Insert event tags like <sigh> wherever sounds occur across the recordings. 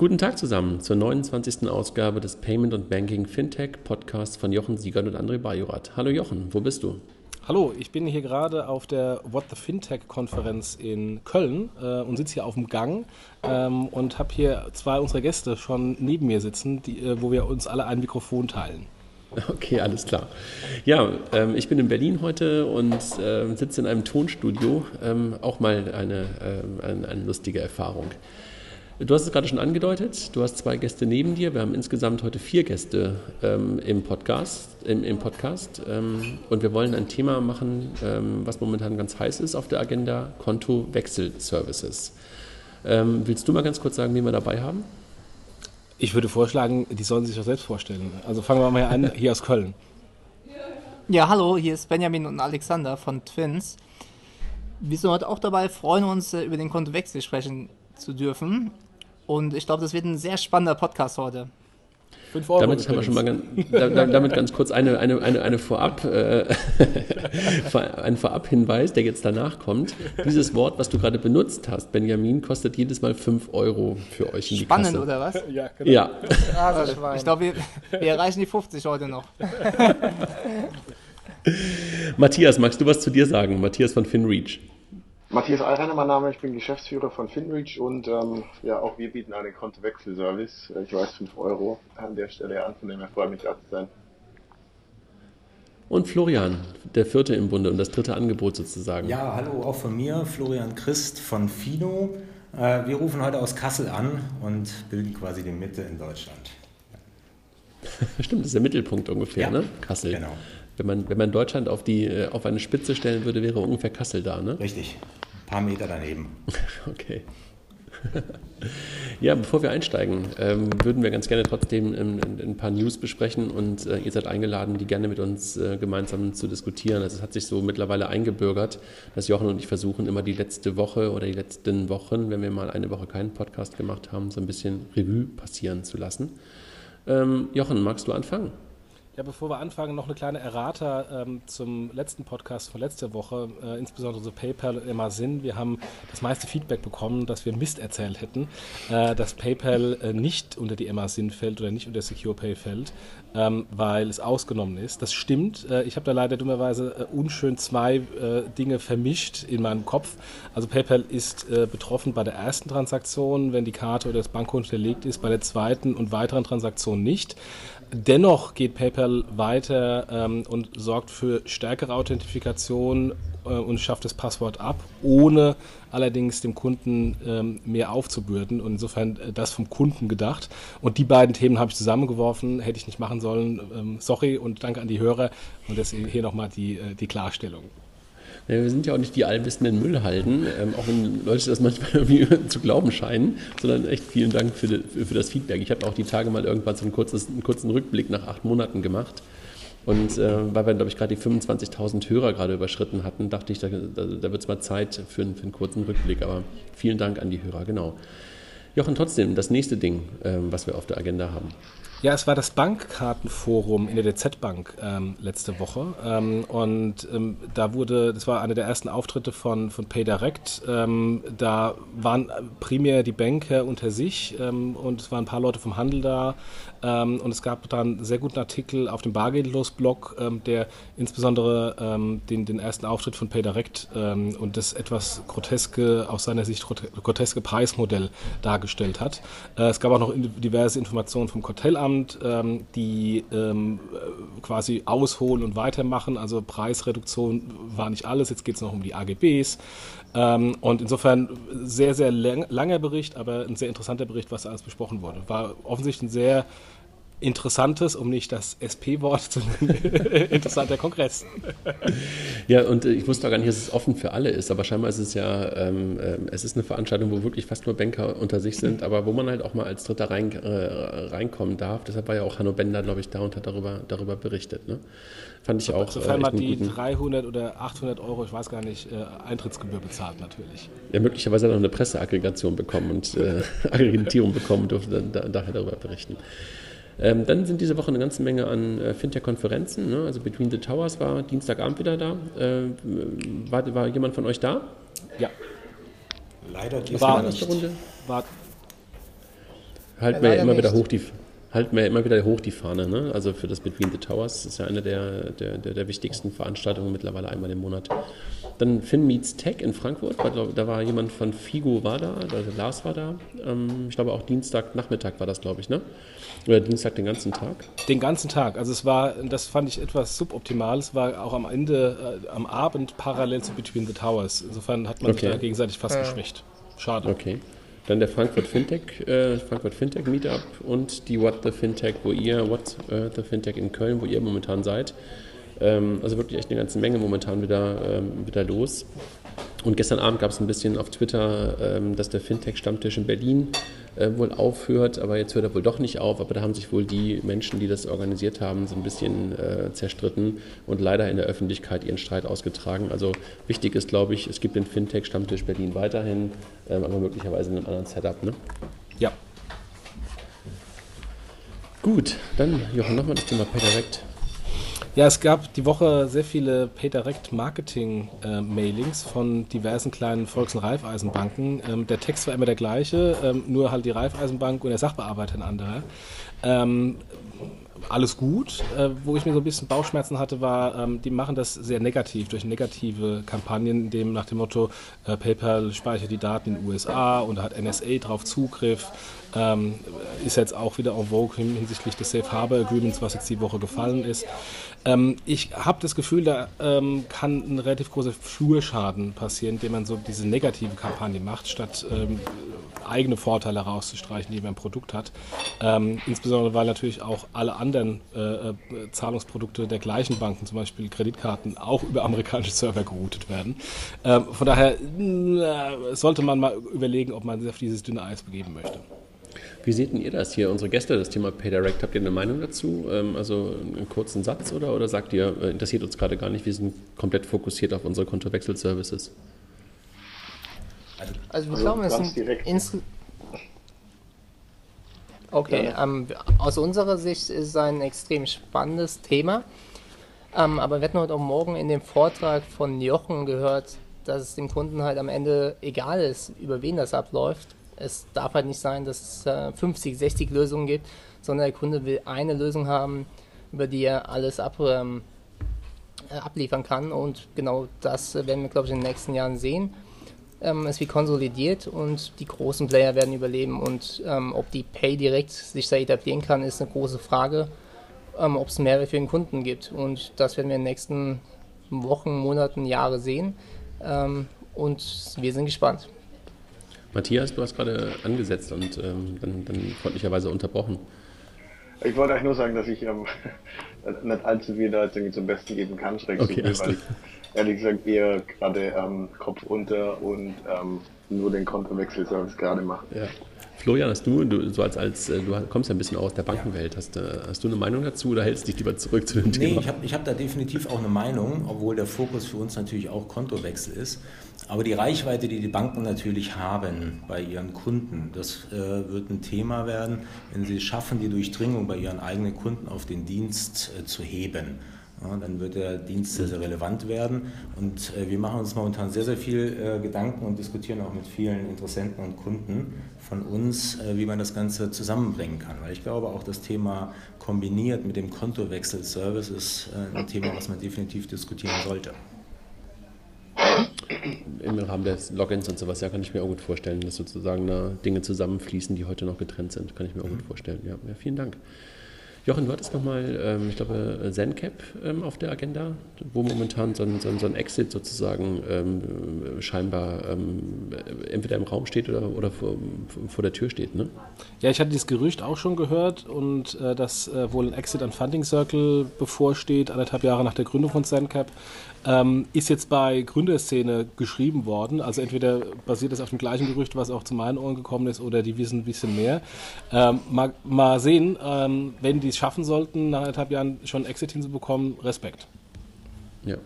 Guten Tag zusammen zur 29. Ausgabe des Payment und Banking Fintech Podcasts von Jochen Siegert und André Bajorat. Hallo Jochen, wo bist du? Hallo, ich bin hier gerade auf der What the Fintech Konferenz in Köln äh, und sitze hier auf dem Gang ähm, und habe hier zwei unserer Gäste schon neben mir sitzen, die, äh, wo wir uns alle ein Mikrofon teilen. Okay, alles klar. Ja, ähm, ich bin in Berlin heute und äh, sitze in einem Tonstudio. Ähm, auch mal eine, ähm, eine, eine lustige Erfahrung. Du hast es gerade schon angedeutet, du hast zwei Gäste neben dir. Wir haben insgesamt heute vier Gäste ähm, im Podcast. Im, im Podcast ähm, und wir wollen ein Thema machen, ähm, was momentan ganz heiß ist auf der Agenda, Kontowechselservices. Ähm, willst du mal ganz kurz sagen, wie wir dabei haben? Ich würde vorschlagen, die sollen sich doch selbst vorstellen. Also fangen wir mal an, <laughs> hier aus Köln. Ja, hallo, hier ist Benjamin und Alexander von Twins. Wir sind heute auch dabei, freuen uns, äh, über den Kontowechsel sprechen zu dürfen. Und ich glaube, das wird ein sehr spannender Podcast heute. Euro damit haben wir schon mal ganz, damit ganz kurz eine, eine, eine, eine Vorab, äh, <laughs> ein Vorab-Hinweis, der jetzt danach kommt. Dieses Wort, was du gerade benutzt hast, Benjamin, kostet jedes Mal 5 Euro für euch in die Spannend, Kasse. oder was? Ja, genau. Ja. Also, ich glaube, wir, wir erreichen die 50 heute noch. <laughs> Matthias, magst du was zu dir sagen? Matthias von FinReach. Matthias Allreiner, mein Name, ich bin Geschäftsführer von FinReach und ähm, ja, auch wir bieten einen Kontowechselservice. Ich weiß 5 Euro an der Stelle an, von dem her freue mich da zu sein. Und Florian, der vierte im Bunde und das dritte Angebot sozusagen. Ja, hallo auch von mir, Florian Christ von Fino. Äh, wir rufen heute aus Kassel an und bilden quasi die Mitte in Deutschland. <laughs> Stimmt, das ist der Mittelpunkt ungefähr, ja, ne? Kassel. Genau. Wenn man, wenn man Deutschland auf, die, äh, auf eine Spitze stellen würde, wäre ungefähr Kassel da, ne? Richtig. Ein paar Meter daneben. <laughs> okay. ja, bevor wir einsteigen, ähm, würden wir ganz gerne trotzdem ähm, ein paar News besprechen und äh, ihr seid eingeladen, die gerne mit uns äh, gemeinsam zu diskutieren. Also es hat sich so mittlerweile eingebürgert, dass Jochen und ich versuchen, immer die letzte Woche oder die letzten Wochen, wenn wir mal eine Woche keinen Podcast gemacht haben, so ein bisschen Revue passieren zu lassen. Ähm, Jochen, magst du anfangen? Ja, bevor wir anfangen, noch eine kleine Errata ähm, zum letzten Podcast von letzter Woche, äh, insbesondere so PayPal und Amazon. Wir haben das meiste Feedback bekommen, dass wir Mist erzählt hätten, äh, dass PayPal äh, nicht unter die Amazon fällt oder nicht unter SecurePay fällt, ähm, weil es ausgenommen ist. Das stimmt. Äh, ich habe da leider dummerweise äh, unschön zwei äh, Dinge vermischt in meinem Kopf. Also PayPal ist betroffen bei der ersten Transaktion, wenn die Karte oder das Bankkonto hinterlegt ist, bei der zweiten und weiteren Transaktionen nicht. Dennoch geht PayPal weiter ähm, und sorgt für stärkere Authentifikation äh, und schafft das Passwort ab, ohne allerdings dem Kunden ähm, mehr aufzubürden. Und insofern äh, das vom Kunden gedacht. Und die beiden Themen habe ich zusammengeworfen, hätte ich nicht machen sollen. Ähm, sorry und danke an die Hörer. Und deswegen hier nochmal die, äh, die Klarstellung. Wir sind ja auch nicht die allwissenden Müllhalden, ähm, auch wenn Leute das manchmal <laughs> irgendwie zu glauben scheinen, sondern echt vielen Dank für, für das Feedback. Ich habe auch die Tage mal irgendwann so ein kurzes, einen kurzen Rückblick nach acht Monaten gemacht. Und äh, weil wir, glaube ich, gerade die 25.000 Hörer gerade überschritten hatten, dachte ich, da, da, da wird es mal Zeit für, für, einen kurzen Rückblick. Aber vielen Dank an die Hörer, genau. Jochen, trotzdem, das nächste Ding, ähm, was wir auf der Agenda haben. Ja, es war das Bankkartenforum in der DZ Bank ähm, letzte Woche. Ähm, und ähm, da wurde, das war einer der ersten Auftritte von, von PayDirect. Ähm, da waren primär die Banker unter sich ähm, und es waren ein paar Leute vom Handel da. Ähm, und es gab dann einen sehr guten Artikel auf dem Bargeldlos-Blog, der insbesondere den, den ersten Auftritt von PayDirect und das etwas groteske, aus seiner Sicht groteske Preismodell dargestellt hat. Äh, es gab auch noch diverse Informationen vom Kartellamt ähm, die ähm, quasi ausholen und weitermachen. Also Preisreduktion war nicht alles, jetzt geht es noch um die AGBs. Ähm, und insofern sehr, sehr lang, langer Bericht, aber ein sehr interessanter Bericht, was alles besprochen wurde. War offensichtlich ein sehr interessantes, um nicht das SP-Wort zu nennen, <laughs> interessanter Kongress. Ja, und äh, ich wusste auch gar nicht, dass es offen für alle ist, aber scheinbar ist es ja, ähm, äh, es ist eine Veranstaltung, wo wirklich fast nur Banker unter sich sind, aber wo man halt auch mal als Dritter rein, äh, reinkommen darf. Deshalb war ja auch Hanno Bender, glaube ich, da und hat darüber, darüber berichtet. Ne? Fand ich auch. Sofern äh, man die 300 oder 800 Euro, ich weiß gar nicht, äh, Eintrittsgebühr bezahlt natürlich. Ja, möglicherweise hat er noch eine Presseaggregation bekommen und äh, <laughs> Akkreditierung bekommen und durfte dann da, daher darüber berichten. Ähm, dann sind diese Woche eine ganze Menge an äh, Fintech-Konferenzen. Ne? Also Between the Towers war Dienstagabend wieder da. Äh, war, war jemand von euch da? Ja. Leider war nicht. Runde? War, halten wir ja immer wieder hoch die, halten wir immer wieder hoch die Fahne. Ne? Also für das Between the Towers ist ja eine der, der, der, der wichtigsten Veranstaltungen mittlerweile einmal im Monat. Dann Finn Meets Tech in Frankfurt. Da war jemand von Figo war da, also Lars war da. Ähm, ich glaube auch Dienstagnachmittag war das, glaube ich, ne? Oder Dienstag den ganzen Tag? Den ganzen Tag. Also es war, das fand ich etwas suboptimal. Es war auch am Ende, äh, am Abend parallel zu Between the Towers. Insofern hat man okay. sich da gegenseitig fast ja. geschwächt. Schade. Okay. Dann der Frankfurt Fintech, äh, Frankfurt Fintech Meetup und die What the Fintech, wo ihr, What äh, the Fintech in Köln, wo ihr momentan seid. Ähm, also wirklich echt eine ganze Menge momentan wieder, ähm, wieder los. Und gestern Abend gab es ein bisschen auf Twitter, ähm, dass der Fintech-Stammtisch in Berlin äh, wohl aufhört, aber jetzt hört er wohl doch nicht auf. Aber da haben sich wohl die Menschen, die das organisiert haben, so ein bisschen äh, zerstritten und leider in der Öffentlichkeit ihren Streit ausgetragen. Also wichtig ist, glaube ich, es gibt den Fintech-Stammtisch Berlin weiterhin, ähm, aber möglicherweise in einem anderen Setup. Ne? Ja. Gut, dann Jochen, nochmal das Thema PayDirect. Ja, es gab die Woche sehr viele PayDirect Marketing äh, von diversen kleinen Volks- und Raiffeisenbanken. Ähm, der Text war immer der gleiche, ähm, nur halt die Raiffeisenbank und der Sachbearbeiter ein anderer. Ähm, alles gut. Äh, wo ich mir so ein bisschen Bauchschmerzen hatte, war, die machen das sehr negativ, durch negative Kampagnen, dem nach dem Motto, äh, PayPal speichert die Daten in den USA und da hat NSA drauf Zugriff. Ähm, ist jetzt auch wieder en vogue hinsichtlich des Safe Harbor Agreements, was jetzt die Woche gefallen ist. Ähm, ich habe das Gefühl, da ähm, kann ein relativ großer Flurschaden passieren, indem man so diese negative Kampagne macht, statt ähm, eigene Vorteile herauszustreichen, die man im Produkt hat. Ähm, insbesondere, weil natürlich auch alle anderen äh, äh, Zahlungsprodukte der gleichen Banken, zum Beispiel Kreditkarten, auch über amerikanische Server geroutet werden. Ähm, von daher äh, sollte man mal überlegen, ob man sich auf dieses dünne Eis begeben möchte. Wie seht ihr das hier, unsere Gäste, das Thema PayDirect? Habt ihr eine Meinung dazu? Ähm, also einen kurzen Satz oder, oder sagt ihr, äh, interessiert uns gerade gar nicht, wir sind komplett fokussiert auf unsere Kontowechselservices? Also, also wir glauben, es sind. Okay, ja. ähm, aus unserer Sicht ist es ein extrem spannendes Thema. Ähm, aber wir hatten heute auch morgen in dem Vortrag von Jochen gehört, dass es dem Kunden halt am Ende egal ist, über wen das abläuft. Es darf halt nicht sein, dass es äh, 50, 60 Lösungen gibt, sondern der Kunde will eine Lösung haben, über die er alles ab, ähm, äh, abliefern kann. Und genau das werden wir, glaube ich, in den nächsten Jahren sehen ähm, es wird konsolidiert und die großen Player werden überleben. Und ähm, ob die Pay direkt sich da etablieren kann, ist eine große Frage. Ähm, ob es Mehrwert für den Kunden gibt. Und das werden wir in den nächsten Wochen, Monaten, Jahre sehen. Ähm, und wir sind gespannt. Matthias, du hast gerade angesetzt und ähm, dann, dann freundlicherweise unterbrochen. Ich wollte euch nur sagen, dass ich ähm, <laughs> nicht allzu viel da jetzt zum Besten geben kann, schräg okay, weil ich ehrlich gesagt eher gerade ähm, Kopf unter und ähm, nur den Kontowechselservice gerade mache. Ja. Florian, hast du, du, so als, als, äh, du kommst ja ein bisschen aus der Bankenwelt, hast, äh, hast du eine Meinung dazu oder hältst dich lieber zurück zu dem nee, Thema? Nee, ich habe ich hab da definitiv auch eine Meinung, obwohl der Fokus für uns natürlich auch Kontowechsel ist. Aber die Reichweite, die die Banken natürlich haben bei ihren Kunden, das äh, wird ein Thema werden, wenn sie es schaffen, die Durchdringung bei ihren eigenen Kunden auf den Dienst äh, zu heben. Ja, dann wird der Dienst sehr, sehr relevant werden. Und äh, wir machen uns momentan sehr, sehr viel äh, Gedanken und diskutieren auch mit vielen Interessenten und Kunden von uns, äh, wie man das Ganze zusammenbringen kann. Weil ich glaube, auch das Thema kombiniert mit dem Kontowechsel-Service ist äh, ein Thema, was man definitiv diskutieren sollte. Im Rahmen des Logins und sowas, ja, kann ich mir auch gut vorstellen, dass sozusagen Dinge zusammenfließen, die heute noch getrennt sind. Kann ich mir auch gut vorstellen. Ja, ja vielen Dank. Jochen, du hattest nochmal, ähm, ich glaube, ZenCap ähm, auf der Agenda, wo momentan so ein, so ein, so ein Exit sozusagen ähm, scheinbar ähm, entweder im Raum steht oder, oder vor, vor, der Tür steht. Ne? Ja, ich hatte dieses Gerücht auch schon gehört und äh, dass äh, wohl ein Exit an Funding Circle bevorsteht, anderthalb Jahre nach der Gründung von ZenCap. Ähm, ist jetzt bei Gründerszene geschrieben worden. Also entweder basiert das auf dem gleichen Gerücht, was auch zu meinen Ohren gekommen ist, oder die wissen ein bisschen mehr. Ähm, mal, mal, sehen, ähm, wenn die es schaffen sollten, nach anderthalb Jahren schon Exit hinzubekommen, Respekt. Ja.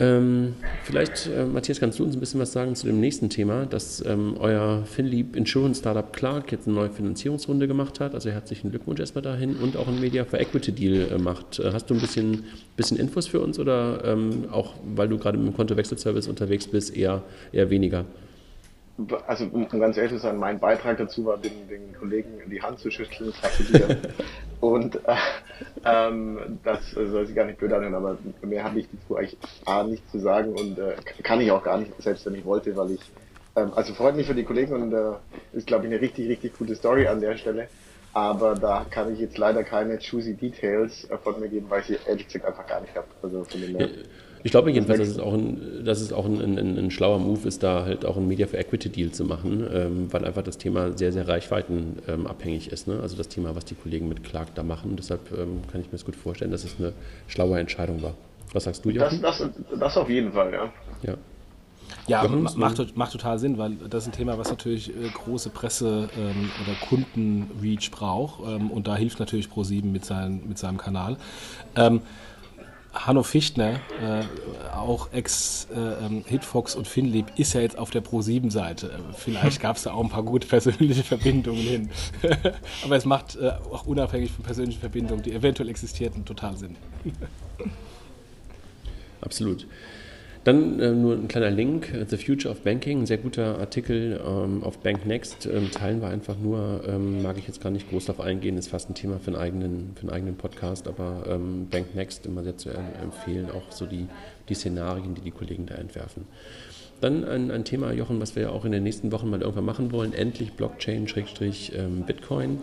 Ähm, vielleicht, äh, Matthias, kannst du uns ein bisschen was sagen zu dem nächsten Thema, dass ähm, euer FinLeap Insurance Startup Clark jetzt eine neue Finanzierungsrunde gemacht hat. Also herzlichen Glückwunsch erstmal dahin und auch ein Media for Equity Deal äh, macht. Äh, hast du ein bisschen, bisschen Infos für uns oder ähm, auch, weil du gerade mit dem Kontowechselservice unterwegs bist, eher, eher weniger? Also um ganz ehrlich zu sein, mein Beitrag dazu war, den, den Kollegen die Hand zu schütteln, gratulieren. <laughs> und äh, ähm, das soll sich gar nicht blöd anhören, aber mehr habe ich dazu eigentlich A, nichts zu sagen und äh, kann ich auch gar nicht, selbst wenn ich wollte, weil ich, ähm, also freut mich für die Kollegen und äh, ist, glaube ich, eine richtig, richtig gute Story an der Stelle. Aber da kann ich jetzt leider keine juicy Details äh, von mir geben, weil ich sie ehrlich gesagt einfach gar nicht habe. Also von den ich glaube jedenfalls, dass es auch, ein, dass es auch ein, ein, ein, schlauer Move ist, da halt auch ein Media for Equity Deal zu machen, ähm, weil einfach das Thema sehr, sehr reichweitenabhängig ähm, ist. Ne? Also das Thema, was die Kollegen mit Clark da machen. Deshalb ähm, kann ich mir das gut vorstellen, dass es eine schlaue Entscheidung war. Was sagst du, Jochen? Das, das, das auf jeden Fall, ja. Ja. Ja, macht, macht, total Sinn, weil das ist ein Thema, was natürlich äh, große Presse ähm, oder Kundenreach braucht. Ähm, und da hilft natürlich Pro7 mit, sein, mit seinem Kanal. Hanno Fichtner, äh, auch Ex-Hitfox äh, ähm, und Finlieb, ist ja jetzt auf der Pro7-Seite. Vielleicht <laughs> gab es da auch ein paar gute persönliche Verbindungen hin. <laughs> Aber es macht äh, auch unabhängig von persönlichen Verbindungen, die eventuell existierten, total Sinn. <laughs> Absolut. Dann äh, nur ein kleiner Link, The Future of Banking, ein sehr guter Artikel ähm, auf BankNext, ähm, teilen wir einfach nur, ähm, mag ich jetzt gar nicht groß darauf eingehen, ist fast ein Thema für einen eigenen, für einen eigenen Podcast, aber ähm, BankNext immer sehr zu empfehlen, auch so die, die Szenarien, die die Kollegen da entwerfen. Dann ein, ein Thema, Jochen, was wir ja auch in den nächsten Wochen mal irgendwann machen wollen, endlich Blockchain-Bitcoin.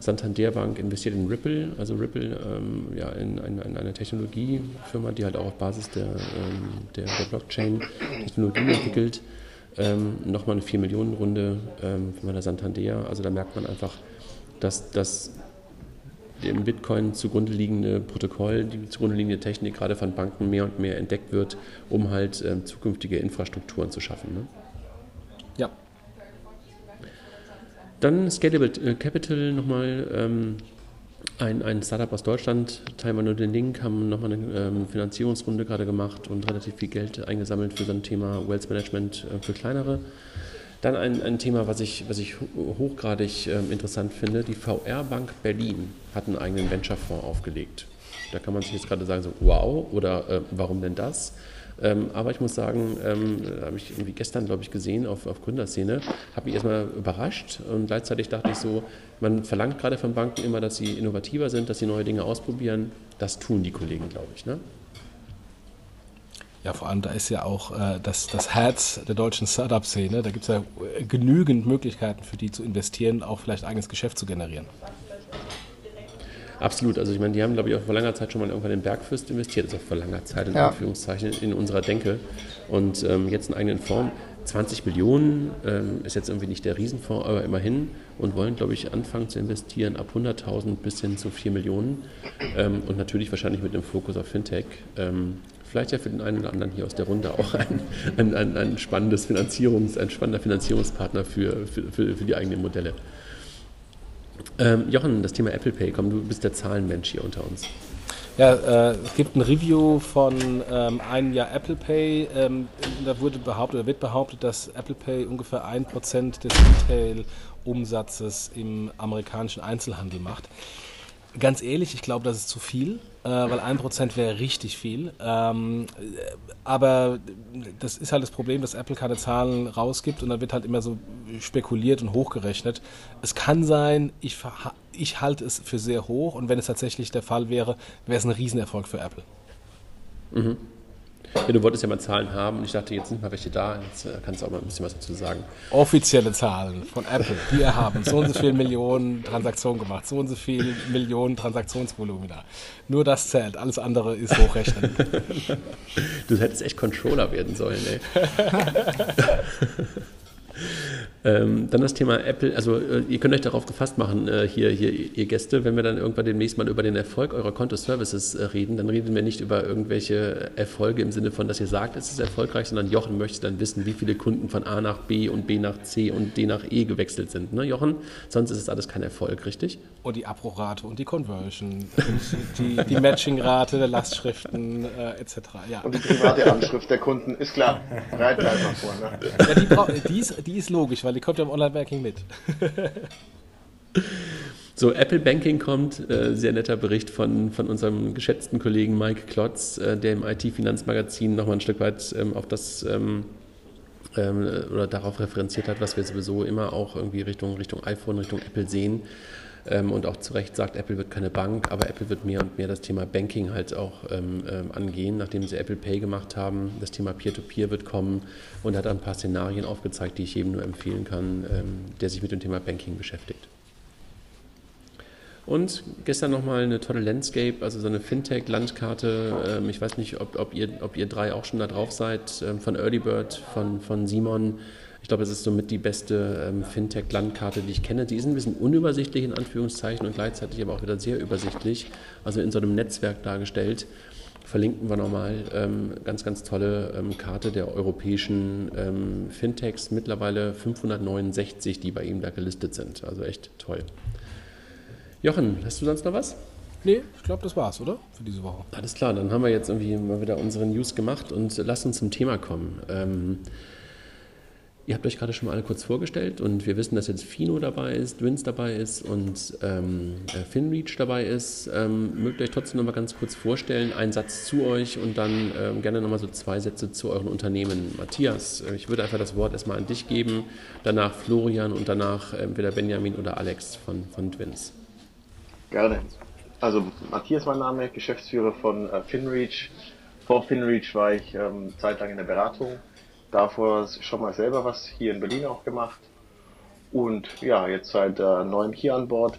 Santander Bank investiert in Ripple, also Ripple ähm, ja, in, in, in, eine Technologiefirma, die halt auch auf Basis der, ähm, der, der Blockchain Technologien entwickelt. Ähm, Nochmal eine 4-Millionen-Runde ähm, von der Santander. Also da merkt man einfach, dass das dem Bitcoin zugrunde liegende Protokoll, die zugrunde liegende Technik gerade von Banken mehr und mehr entdeckt wird, um halt ähm, zukünftige Infrastrukturen zu schaffen. Ne? Ja, dann Scalable äh, Capital nochmal. Ähm, ein, ein Startup aus Deutschland, teilen wir nur den Link, haben nochmal eine ähm, Finanzierungsrunde gerade gemacht und relativ viel Geld eingesammelt für so ein Thema Wealth Management äh, für kleinere. Dann ein, ein Thema, was ich, was ich hochgradig äh, interessant finde. Die VR Bank Berlin hat einen eigenen Venture-Fonds aufgelegt. Da kann man sich jetzt gerade sagen, so wow, oder äh, warum denn das? Ähm, aber ich muss sagen, ähm, habe ich irgendwie gestern, glaube ich, gesehen auf, auf Gründerszene, habe mich erstmal überrascht und gleichzeitig dachte ich so, man verlangt gerade von Banken immer, dass sie innovativer sind, dass sie neue Dinge ausprobieren. Das tun die Kollegen, glaube ich. Ne? Ja, vor allem da ist ja auch äh, das, das Herz der deutschen Startup-Szene. Da gibt es ja genügend Möglichkeiten für die zu investieren, auch vielleicht eigenes Geschäft zu generieren. Absolut. Also ich meine, die haben, glaube ich, auch vor langer Zeit schon mal irgendwann in Bergfürst investiert, also vor langer Zeit in ja. Anführungszeichen in unserer Denke. Und ähm, jetzt einen eigenen Fonds. 20 Millionen ähm, ist jetzt irgendwie nicht der Riesenfonds, aber immerhin und wollen, glaube ich, anfangen zu investieren ab 100.000 bis hin zu 4 Millionen ähm, und natürlich wahrscheinlich mit dem Fokus auf Fintech. Ähm, vielleicht ja für den einen oder anderen hier aus der Runde auch ein, ein, ein, ein spannendes Finanzierungs-, ein spannender Finanzierungspartner für, für, für, für die eigenen Modelle. Ähm, Jochen, das Thema Apple Pay, komm, du bist der Zahlenmensch hier unter uns. Ja, äh, es gibt ein Review von ähm, einem Jahr Apple Pay. Ähm, da wurde behauptet, oder wird behauptet, dass Apple Pay ungefähr 1% des Retail-Umsatzes im amerikanischen Einzelhandel macht. Ganz ehrlich, ich glaube, das ist zu viel, äh, weil 1% wäre richtig viel. Ähm, aber das ist halt das Problem, dass Apple keine Zahlen rausgibt und dann wird halt immer so spekuliert und hochgerechnet. Es kann sein, ich, ich halte es für sehr hoch und wenn es tatsächlich der Fall wäre, wäre es ein Riesenerfolg für Apple. Mhm. Ja, du wolltest ja mal Zahlen haben und ich dachte, jetzt sind mal welche da, jetzt äh, kannst du auch mal ein bisschen was dazu sagen. Offizielle Zahlen von Apple. Wir haben so und so viele Millionen Transaktionen gemacht, so und so viele Millionen Transaktionsvolumen da. Nur das zählt, alles andere ist hochrechnen. <laughs> du hättest echt Controller werden sollen, ey. <laughs> Ähm, dann das Thema Apple, also äh, ihr könnt euch darauf gefasst machen, äh, hier, hier, ihr Gäste, wenn wir dann irgendwann demnächst mal über den Erfolg eurer Konto-Services äh, reden, dann reden wir nicht über irgendwelche Erfolge im Sinne von, dass ihr sagt, es ist erfolgreich, sondern Jochen möchte dann wissen, wie viele Kunden von A nach B und B nach C und D nach E gewechselt sind. Ne, Jochen? Sonst ist es alles kein Erfolg, richtig? Und die Abbruchrate und die Conversion und die, die Matchingrate der Lastschriften äh, etc. Ja. Und die private Anschrift der Kunden, ist klar. Reiten einfach vor. Ne? Ja, die, die, ist, die ist logisch, weil die kommt ja im Online-Banking mit. So, Apple Banking kommt, äh, sehr netter Bericht von, von unserem geschätzten Kollegen Mike Klotz, äh, der im IT-Finanzmagazin nochmal ein Stück weit ähm, auf das ähm, ähm, oder darauf referenziert hat, was wir sowieso immer auch irgendwie Richtung, Richtung iPhone, Richtung Apple sehen. Ähm, und auch zu Recht sagt, Apple wird keine Bank, aber Apple wird mehr und mehr das Thema Banking halt auch ähm, ähm angehen, nachdem sie Apple Pay gemacht haben. Das Thema Peer-to-Peer -Peer wird kommen und hat ein paar Szenarien aufgezeigt, die ich jedem nur empfehlen kann, ähm, der sich mit dem Thema Banking beschäftigt. Und gestern nochmal eine tolle Landscape, also so eine Fintech-Landkarte. Ähm, ich weiß nicht, ob, ob, ihr, ob ihr drei auch schon da drauf seid, von Early Bird, von, von Simon. Ich glaube, es ist somit die beste ähm, Fintech-Landkarte, die ich kenne. Die ist ein bisschen unübersichtlich in Anführungszeichen und gleichzeitig aber auch wieder sehr übersichtlich, also in so einem Netzwerk dargestellt. Verlinken wir nochmal ähm, ganz, ganz tolle ähm, Karte der europäischen ähm, Fintechs, mittlerweile 569, die bei ihm da gelistet sind. Also echt toll. Jochen, hast du sonst noch was? Nee, ich glaube, das war's, oder? Für diese Woche. Alles klar, dann haben wir jetzt irgendwie mal wieder unsere News gemacht und lasst uns zum Thema kommen. Ähm, ihr habt euch gerade schon mal alle kurz vorgestellt und wir wissen, dass jetzt Fino dabei ist, Dwins dabei ist und ähm, äh, Finreach dabei ist. Ähm, mögt ihr euch trotzdem noch mal ganz kurz vorstellen, einen Satz zu euch und dann ähm, gerne noch mal so zwei Sätze zu euren Unternehmen. Matthias, äh, ich würde einfach das Wort erstmal an dich geben, danach Florian und danach entweder Benjamin oder Alex von, von Twins. Gerne. Also Matthias mein Name, Geschäftsführer von äh, FinReach. Vor FinReach war ich ähm, zeitlang in der Beratung. Davor schon mal selber was hier in Berlin auch gemacht. Und ja, jetzt seit äh, neuem hier an Bord.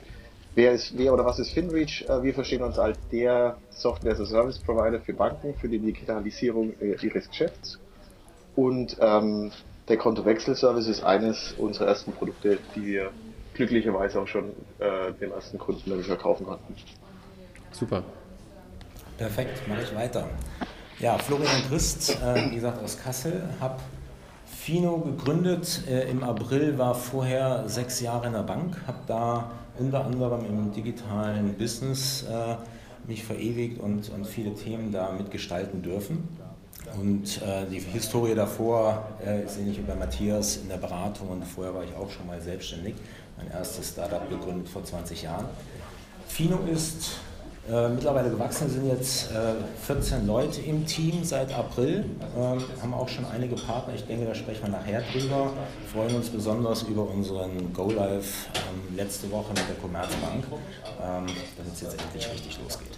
Wer ist, wer oder was ist FinReach? Äh, wir verstehen uns als der Software as a Service Provider für Banken, für die Digitalisierung äh, ihres Geschäfts. Und ähm, der Kontowechselservice ist eines unserer ersten Produkte, die wir glücklicherweise auch schon äh, den ersten Kunden verkaufen konnten. Super. Perfekt, mache ich weiter. Ja, Florian Christ, äh, wie gesagt, aus Kassel, habe Fino gegründet. Äh, Im April war vorher sechs Jahre in der Bank, habe da unter anderem im digitalen Business äh, mich verewigt und, und viele Themen da mitgestalten dürfen. Und äh, die Historie davor äh, ist ähnlich wie bei Matthias in der Beratung und vorher war ich auch schon mal selbstständig mein erstes Startup gegründet vor 20 Jahren. Fino ist äh, mittlerweile gewachsen, sind jetzt äh, 14 Leute im Team seit April, ähm, haben auch schon einige Partner, ich denke, da sprechen wir nachher drüber, freuen uns besonders über unseren Go Live ähm, letzte Woche mit der Commerzbank, ähm, dass es jetzt endlich richtig losgeht.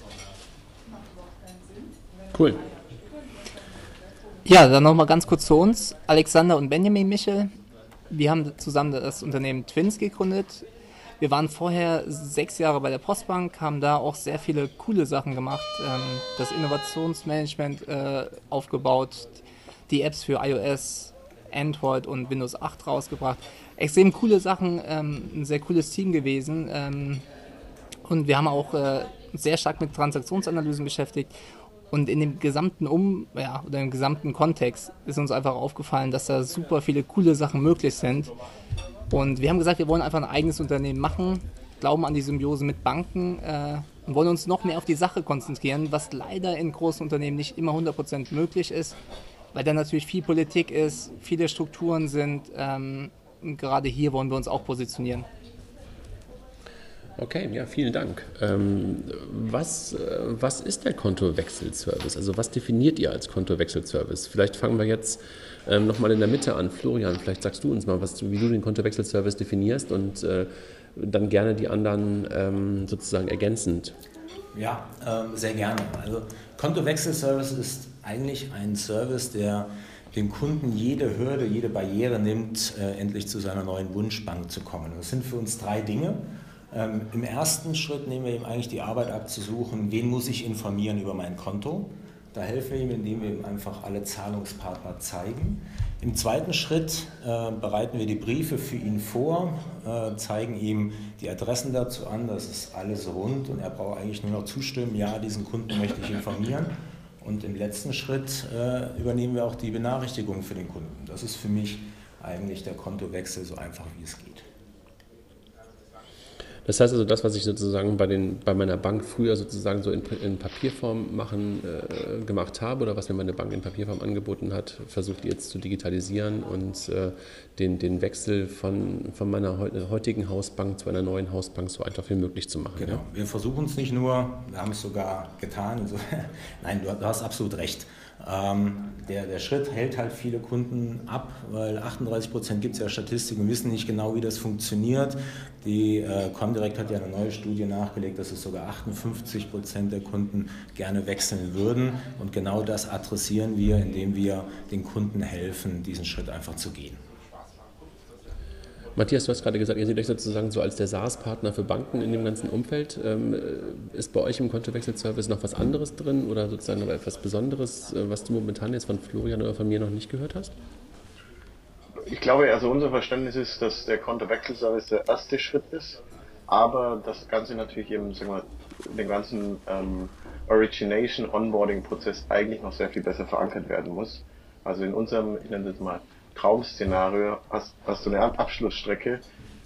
Cool. Ja, dann nochmal ganz kurz zu uns. Alexander und Benjamin Michel, wir haben zusammen das Unternehmen Twins gegründet. Wir waren vorher sechs Jahre bei der Postbank, haben da auch sehr viele coole Sachen gemacht. Ähm, das Innovationsmanagement äh, aufgebaut, die Apps für iOS, Android und Windows 8 rausgebracht. Extrem coole Sachen, ähm, ein sehr cooles Team gewesen. Ähm, und wir haben auch äh, sehr stark mit Transaktionsanalysen beschäftigt und in dem gesamten Um, ja, oder im gesamten Kontext ist uns einfach aufgefallen, dass da super viele coole Sachen möglich sind. Und wir haben gesagt, wir wollen einfach ein eigenes Unternehmen machen, glauben an die Symbiose mit Banken äh, und wollen uns noch mehr auf die Sache konzentrieren, was leider in großen Unternehmen nicht immer 100% möglich ist, weil da natürlich viel Politik ist, viele Strukturen sind. Ähm, gerade hier wollen wir uns auch positionieren. Okay, ja, vielen Dank. Ähm, was, äh, was ist der Kontowechselservice? Also was definiert ihr als Kontowechselservice? Vielleicht fangen wir jetzt ähm, nochmal in der Mitte an. Florian, vielleicht sagst du uns mal, was, wie du den Kontowechselservice definierst und äh, dann gerne die anderen ähm, sozusagen ergänzend. Ja, ähm, sehr gerne. Also Kontowechselservice ist eigentlich ein Service, der dem Kunden jede Hürde, jede Barriere nimmt, äh, endlich zu seiner neuen Wunschbank zu kommen. Das sind für uns drei Dinge. Ähm, Im ersten Schritt nehmen wir ihm eigentlich die Arbeit abzusuchen, wen muss ich informieren über mein Konto. Da helfen wir ihm, indem wir ihm einfach alle Zahlungspartner zeigen. Im zweiten Schritt äh, bereiten wir die Briefe für ihn vor, äh, zeigen ihm die Adressen dazu an, das ist alles rund und er braucht eigentlich nur noch zustimmen, ja, diesen Kunden möchte ich informieren. Und im letzten Schritt äh, übernehmen wir auch die Benachrichtigung für den Kunden. Das ist für mich eigentlich der Kontowechsel so einfach wie es geht. Das heißt also, das, was ich sozusagen bei, den, bei meiner Bank früher sozusagen so in, in Papierform machen, äh, gemacht habe oder was mir meine Bank in Papierform angeboten hat, versucht jetzt zu digitalisieren und äh, den, den Wechsel von, von meiner heutigen Hausbank zu einer neuen Hausbank so einfach wie möglich zu machen. Genau, ja? wir versuchen es nicht nur, wir haben es sogar getan. So. <laughs> Nein, du, du, hast absolut recht. Ähm, der, der Schritt hält halt viele Kunden ab, weil 38 Prozent gibt es ja Statistiken, wissen nicht genau, wie das funktioniert. Die äh, Comdirect hat ja eine neue Studie nachgelegt, dass es sogar 58 Prozent der Kunden gerne wechseln würden. Und genau das adressieren wir, indem wir den Kunden helfen, diesen Schritt einfach zu gehen. Matthias, du hast gerade gesagt, ihr seht euch sozusagen so als der SaaS-Partner für Banken in dem ganzen Umfeld. Ähm, ist bei euch im Kontowechselservice noch was anderes drin oder sozusagen noch etwas Besonderes, äh, was du momentan jetzt von Florian oder von mir noch nicht gehört hast? Ich glaube, also unser Verständnis ist, dass der Kontowechselservice der erste Schritt ist, aber das Ganze natürlich eben, sagen wir, den ganzen ähm, Origination, Onboarding-Prozess eigentlich noch sehr viel besser verankert werden muss. Also in unserem, ich nenne das mal, Traum-Szenario hast, hast du eine Abschlussstrecke,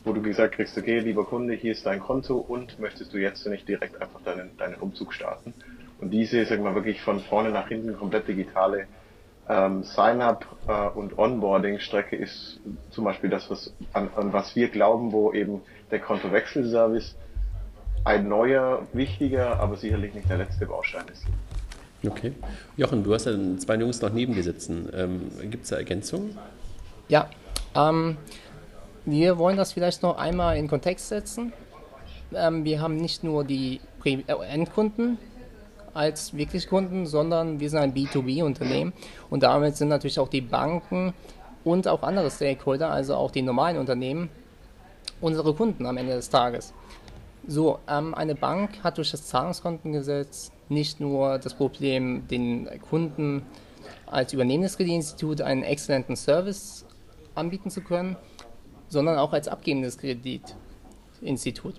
wo du gesagt kriegst, okay, lieber Kunde, hier ist dein Konto und möchtest du jetzt nicht direkt einfach deinen, deinen Umzug starten. Und diese, sagen wir wirklich von vorne nach hinten komplett digitale ähm, Sign-up äh, und Onboarding-Strecke ist zum Beispiel das, was an, an was wir glauben, wo eben der Kontowechselservice ein neuer, wichtiger, aber sicherlich nicht der letzte Baustein ist. Okay. Jochen, du hast ja zwei Jungs noch neben dir sitzen. Ähm, Gibt es da Ergänzungen? Ja, ähm, wir wollen das vielleicht noch einmal in Kontext setzen. Ähm, wir haben nicht nur die äh, Endkunden als wirklich Kunden, sondern wir sind ein B2B-Unternehmen und damit sind natürlich auch die Banken und auch andere Stakeholder, also auch die normalen Unternehmen, unsere Kunden am Ende des Tages. So, ähm, eine Bank hat durch das Zahlungskontengesetz nicht nur das Problem, den Kunden als übernehmendes Kreditinstitut einen exzellenten Service anbieten zu können, sondern auch als abgebendes Kreditinstitut.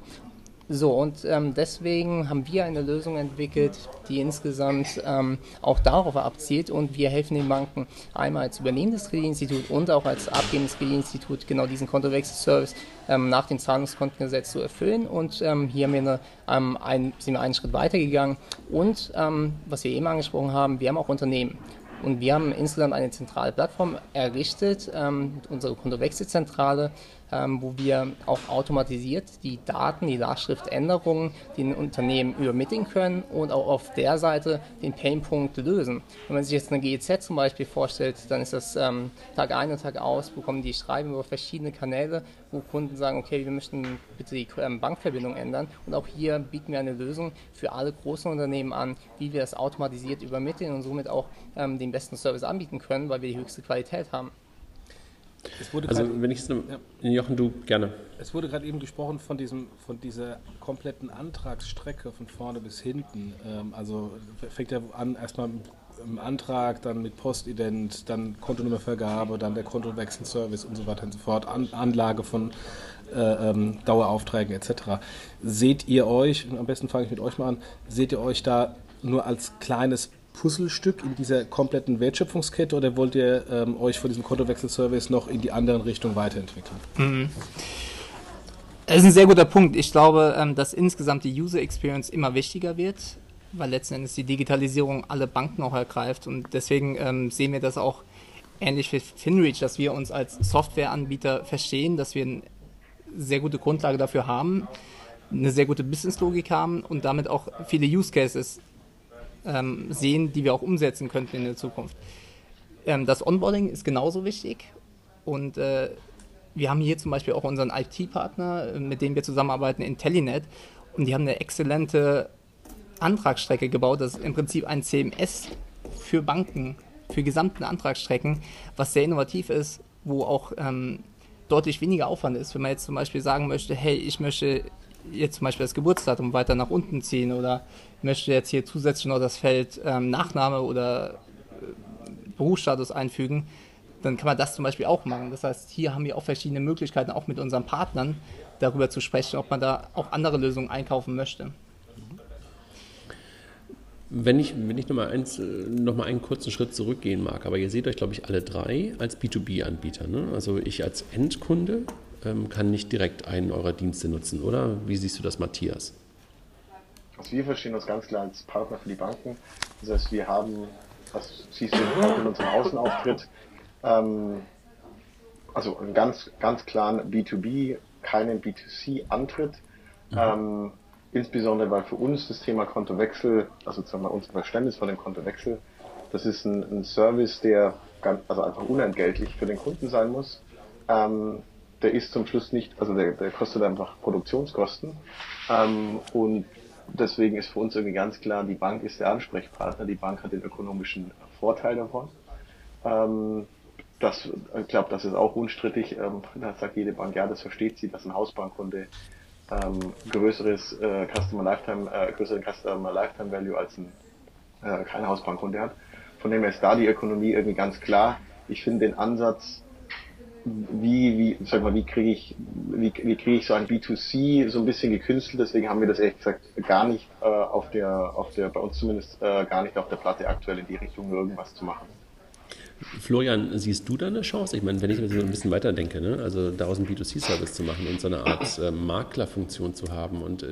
So, und ähm, deswegen haben wir eine Lösung entwickelt, die insgesamt ähm, auch darauf abzielt. Und wir helfen den Banken einmal als übernehmendes Kreditinstitut und auch als abgebendes Kreditinstitut genau diesen Kontowechselservice ähm, nach dem Zahlungskontengesetz zu erfüllen. Und ähm, hier haben wir eine, ähm, ein, sind wir einen Schritt weiter gegangen und ähm, was wir eben angesprochen haben, wir haben auch Unternehmen. Und wir haben insgesamt eine zentrale Plattform errichtet, ähm, unsere Kontowechselzentrale, ähm, wo wir auch automatisiert die Daten, die Lastschriftänderungen den Unternehmen übermitteln können und auch auf der Seite den Painpunkt lösen. Wenn man sich jetzt eine GEZ zum Beispiel vorstellt, dann ist das ähm, Tag ein und Tag aus, bekommen die Schreiben über verschiedene Kanäle, wo Kunden sagen, okay, wir möchten bitte die ähm, Bankverbindung ändern. Und auch hier bieten wir eine Lösung für alle großen Unternehmen an, wie wir das automatisiert übermitteln und somit auch ähm, den besten Service anbieten können, weil wir die höchste Qualität haben also wenn ich es, ja. Jochen, du gerne. Es wurde gerade eben gesprochen von diesem, von dieser kompletten Antragsstrecke von vorne bis hinten. Ähm, also fängt ja an erstmal im Antrag, dann mit Postident, dann Kontonummervergabe, dann der Kontowechselservice und so weiter und so fort, An Anlage von äh, ähm, Daueraufträgen etc. Seht ihr euch, am besten fange ich mit euch mal an, seht ihr euch da nur als kleines Puzzlestück in dieser kompletten Wertschöpfungskette oder wollt ihr ähm, euch von diesem Kontowechselservice noch in die anderen Richtung weiterentwickeln? Mhm. Das ist ein sehr guter Punkt. Ich glaube, ähm, dass insgesamt die User Experience immer wichtiger wird, weil letzten Endes die Digitalisierung alle Banken auch ergreift und deswegen ähm, sehen wir das auch ähnlich wie FinReach, dass wir uns als Softwareanbieter verstehen, dass wir eine sehr gute Grundlage dafür haben, eine sehr gute Businesslogik haben und damit auch viele Use Cases ähm, sehen, die wir auch umsetzen könnten in der Zukunft. Ähm, das Onboarding ist genauso wichtig und äh, wir haben hier zum Beispiel auch unseren IT-Partner, äh, mit dem wir zusammenarbeiten, IntelliNet und die haben eine exzellente Antragsstrecke gebaut. Das ist im Prinzip ein CMS für Banken, für gesamten Antragsstrecken, was sehr innovativ ist, wo auch ähm, deutlich weniger Aufwand ist. Wenn man jetzt zum Beispiel sagen möchte, hey, ich möchte jetzt zum Beispiel das Geburtsdatum weiter nach unten ziehen oder möchte jetzt hier zusätzlich noch das Feld ähm, Nachname oder äh, Berufsstatus einfügen, dann kann man das zum Beispiel auch machen. Das heißt, hier haben wir auch verschiedene Möglichkeiten, auch mit unseren Partnern darüber zu sprechen, ob man da auch andere Lösungen einkaufen möchte. Wenn ich, wenn ich nochmal noch einen kurzen Schritt zurückgehen mag, aber ihr seht euch, glaube ich, alle drei als B2B-Anbieter. Ne? Also ich als Endkunde kann nicht direkt einen eurer Dienste nutzen, oder? Wie siehst du das, Matthias? Also wir verstehen uns ganz klar als Partner für die Banken. Das heißt, wir haben, das siehst du auch in unserem Außenauftritt, ähm, also einen ganz, ganz klaren B2B, keinen B2C-Antritt. Mhm. Ähm, insbesondere weil für uns das Thema Kontowechsel, also sagen wir unser Verständnis von dem Kontowechsel, Das ist ein, ein Service, der ganz, also einfach unentgeltlich für den Kunden sein muss. Ähm, der ist zum Schluss nicht, also der, der kostet einfach Produktionskosten. Ähm, und deswegen ist für uns irgendwie ganz klar, die Bank ist der Ansprechpartner, die Bank hat den ökonomischen Vorteil davon. Ähm, das, ich glaube, das ist auch unstrittig. Ähm, da sagt jede Bank, ja, das versteht sie, dass ein Hausbankkunde ähm, größeres äh, Customer Lifetime, äh, größeren Customer Lifetime Value als ein äh, kein Hausbankkunde hat. Von dem her ist da die Ökonomie irgendwie ganz klar. Ich finde den Ansatz, wie, wie, sag mal, wie kriege ich, wie, wie kriege ich so ein B2C so ein bisschen gekünstelt, deswegen haben wir das ehrlich gesagt gar nicht äh, auf der, auf der, bei uns zumindest äh, gar nicht auf der Platte aktuell in die Richtung irgendwas zu machen. Florian, siehst du da eine Chance? Ich meine, wenn ich mir so ein bisschen weiterdenke, ne? also daraus einen B2C-Service zu machen und so eine Art äh, Maklerfunktion zu haben und äh,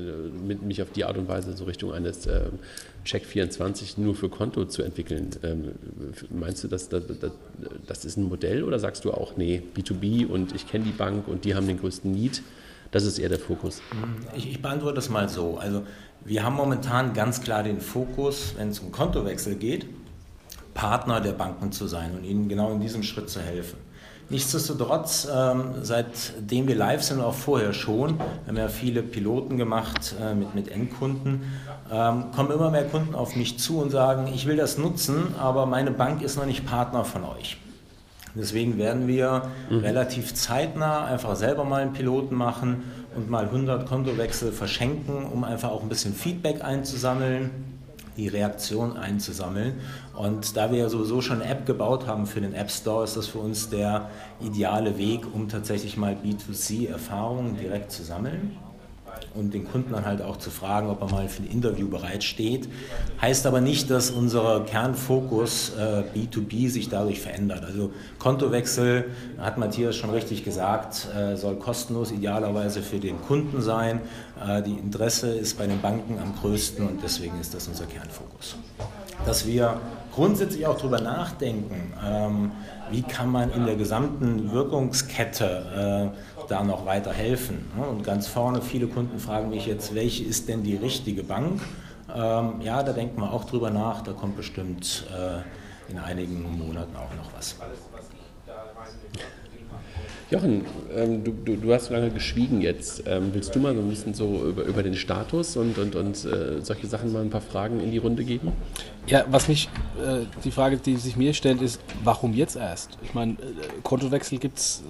mit, mich auf die Art und Weise so Richtung eines äh, Check24 nur für Konto zu entwickeln, ähm, meinst du, dass das, das, das ist ein Modell oder sagst du auch, nee, B2B und ich kenne die Bank und die haben den größten Need? Das ist eher der Fokus. Ich, ich beantworte das mal so. Also wir haben momentan ganz klar den Fokus, wenn es um Kontowechsel geht, Partner der Banken zu sein und ihnen genau in diesem Schritt zu helfen. Nichtsdestotrotz, ähm, seitdem wir live sind, auch vorher schon, wir haben ja viele Piloten gemacht äh, mit, mit Endkunden, ähm, kommen immer mehr Kunden auf mich zu und sagen, ich will das nutzen, aber meine Bank ist noch nicht Partner von euch. Deswegen werden wir mhm. relativ zeitnah einfach selber mal einen Piloten machen und mal 100 Kontowechsel verschenken, um einfach auch ein bisschen Feedback einzusammeln die Reaktion einzusammeln. Und da wir ja sowieso schon eine App gebaut haben für den App Store, ist das für uns der ideale Weg, um tatsächlich mal B2C-Erfahrungen direkt zu sammeln und den Kunden dann halt auch zu fragen, ob er mal für ein Interview bereitsteht. Heißt aber nicht, dass unser Kernfokus äh, B2B sich dadurch verändert. Also Kontowechsel, hat Matthias schon richtig gesagt, äh, soll kostenlos idealerweise für den Kunden sein. Äh, die Interesse ist bei den Banken am größten und deswegen ist das unser Kernfokus. Dass wir grundsätzlich auch darüber nachdenken, ähm, wie kann man in der gesamten Wirkungskette äh, da noch weiter helfen. Und ganz vorne, viele Kunden fragen mich jetzt, welche ist denn die richtige Bank? Ähm, ja, da denken wir auch drüber nach, da kommt bestimmt äh, in einigen Monaten auch noch was. Jochen, ähm, du, du, du, hast lange geschwiegen jetzt. Ähm, willst du mal so ein bisschen so über, über den Status und, und, und äh, solche Sachen mal ein paar Fragen in die Runde geben? Ja, was mich, äh, die Frage, die sich mir stellt, ist, warum jetzt erst? Ich meine, äh, Kontowechsel gibt es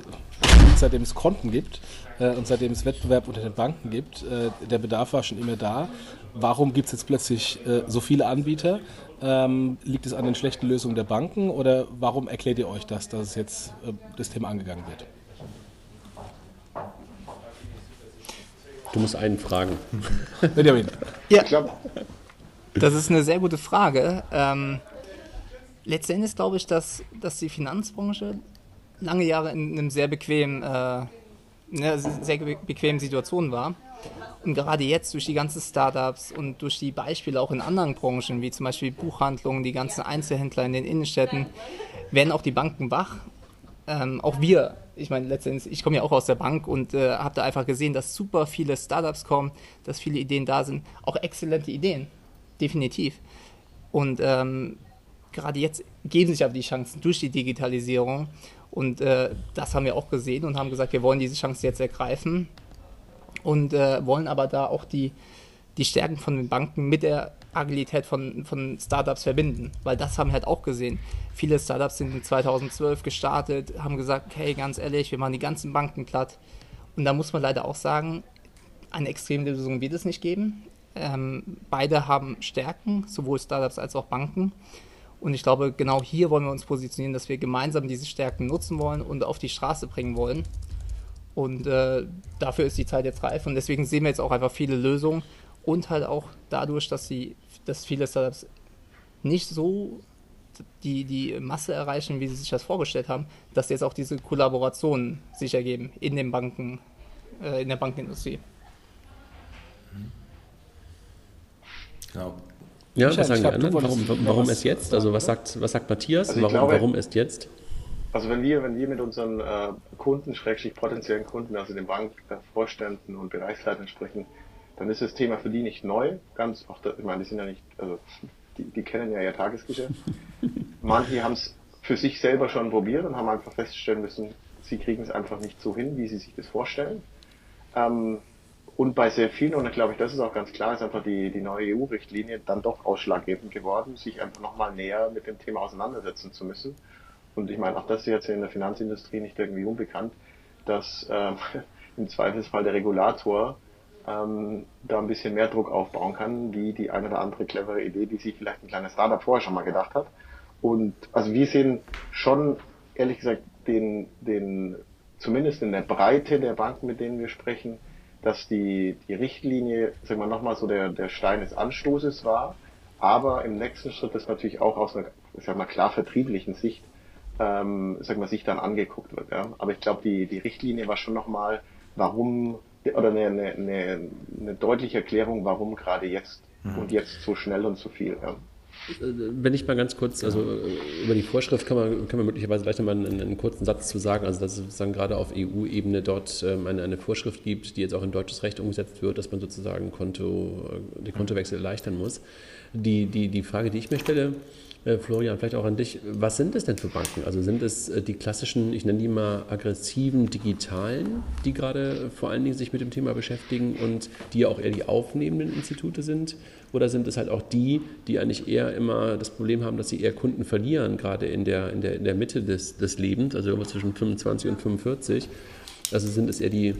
seitdem es Konten gibt äh, und seitdem es Wettbewerb unter den Banken gibt. Äh, der Bedarf war schon immer da. Warum gibt es jetzt plötzlich äh, so viele Anbieter? Ähm, liegt es an den schlechten Lösungen der Banken oder warum erklärt ihr euch das, dass jetzt äh, das Thema angegangen wird? Du musst einen fragen. <laughs> Benjamin. Ja, das ist eine sehr gute Frage. Ähm, letztendlich glaube ich, dass, dass die Finanzbranche lange Jahre in einem sehr bequemen, äh, ne, sehr bequemen Situation war. Und gerade jetzt durch die ganzen Startups und durch die Beispiele auch in anderen Branchen, wie zum Beispiel Buchhandlungen, die ganzen Einzelhändler in den Innenstädten, werden auch die Banken wach. Ähm, auch wir, ich meine, letztendlich, ich komme ja auch aus der Bank und äh, habe da einfach gesehen, dass super viele Startups kommen, dass viele Ideen da sind, auch exzellente Ideen, definitiv. Und ähm, gerade jetzt geben sich aber die Chancen durch die Digitalisierung und äh, das haben wir auch gesehen und haben gesagt, wir wollen diese Chance jetzt ergreifen und äh, wollen aber da auch die, die Stärken von den Banken mit der Agilität von, von Startups verbinden. Weil das haben wir halt auch gesehen. Viele Startups sind 2012 gestartet, haben gesagt, hey, ganz ehrlich, wir machen die ganzen Banken platt. Und da muss man leider auch sagen, eine extreme Lösung wird es nicht geben. Ähm, beide haben Stärken, sowohl Startups als auch Banken. Und ich glaube, genau hier wollen wir uns positionieren, dass wir gemeinsam diese Stärken nutzen wollen und auf die Straße bringen wollen. Und äh, dafür ist die Zeit jetzt reif. Und deswegen sehen wir jetzt auch einfach viele Lösungen. Und halt auch dadurch, dass, sie, dass viele Startups nicht so die, die Masse erreichen, wie sie sich das vorgestellt haben, dass jetzt auch diese Kollaborationen sich ergeben in den Banken, äh, in der Bankenindustrie. Genau. Ja, Michael, was sagen die anderen? Warum, warum erst jetzt? Also was sagt, was sagt Matthias? Also warum, glaube, warum erst jetzt? Also wenn wir, wenn wir mit unseren äh, Kunden, schrägstrich potenziellen Kunden, also den Bankvorständen und Bereichsleitern sprechen, dann ist das Thema für die nicht neu. Ganz, auch da, ich meine, die sind ja nicht, also die, die kennen ja ihr Tagesgeschäft. <laughs> manche haben es für sich selber schon probiert und haben einfach feststellen müssen, sie kriegen es einfach nicht so hin, wie sie sich das vorstellen. Ähm, und bei sehr vielen, und ich glaube ich, das ist auch ganz klar, ist einfach die, die neue EU-Richtlinie dann doch ausschlaggebend geworden, sich einfach nochmal näher mit dem Thema auseinandersetzen zu müssen. Und ich meine, auch das ist jetzt in der Finanzindustrie nicht irgendwie unbekannt, dass ähm, <laughs> im Zweifelsfall der Regulator ähm, da ein bisschen mehr Druck aufbauen kann, wie die eine oder andere clevere Idee, die sich vielleicht ein kleines Startup vorher schon mal gedacht hat. Und also wir sehen schon, ehrlich gesagt, den, den, zumindest in der Breite der Banken, mit denen wir sprechen, dass die, die Richtlinie, sagen wir nochmal so der, der Stein des Anstoßes war, aber im nächsten Schritt das natürlich auch aus einer, ich sag mal, klar vertrieblichen Sicht, ähm, sag mal, sich dann angeguckt wird. Ja. Aber ich glaube, die, die Richtlinie war schon nochmal, warum, oder eine, eine, eine, eine deutliche Erklärung, warum gerade jetzt mhm. und jetzt so schnell und so viel. Ja. Wenn ich mal ganz kurz, also äh, über die Vorschrift kann man, kann man möglicherweise vielleicht nochmal einen, einen kurzen Satz zu sagen, also dass es sozusagen gerade auf EU-Ebene dort ähm, eine, eine Vorschrift gibt, die jetzt auch in deutsches Recht umgesetzt wird, dass man sozusagen Konto, äh, den Kontowechsel erleichtern muss. Die, die, die Frage, die ich mir stelle, äh, Florian, vielleicht auch an dich. Was sind es denn für Banken? Also sind es äh, die klassischen, ich nenne die mal aggressiven digitalen, die gerade vor allen Dingen sich mit dem Thema beschäftigen und die ja auch eher die aufnehmenden Institute sind? Oder sind es halt auch die, die eigentlich eher immer das Problem haben, dass sie eher Kunden verlieren, gerade in der, in der, in der Mitte des, des Lebens, also zwischen 25 und 45? Also sind es eher die äh,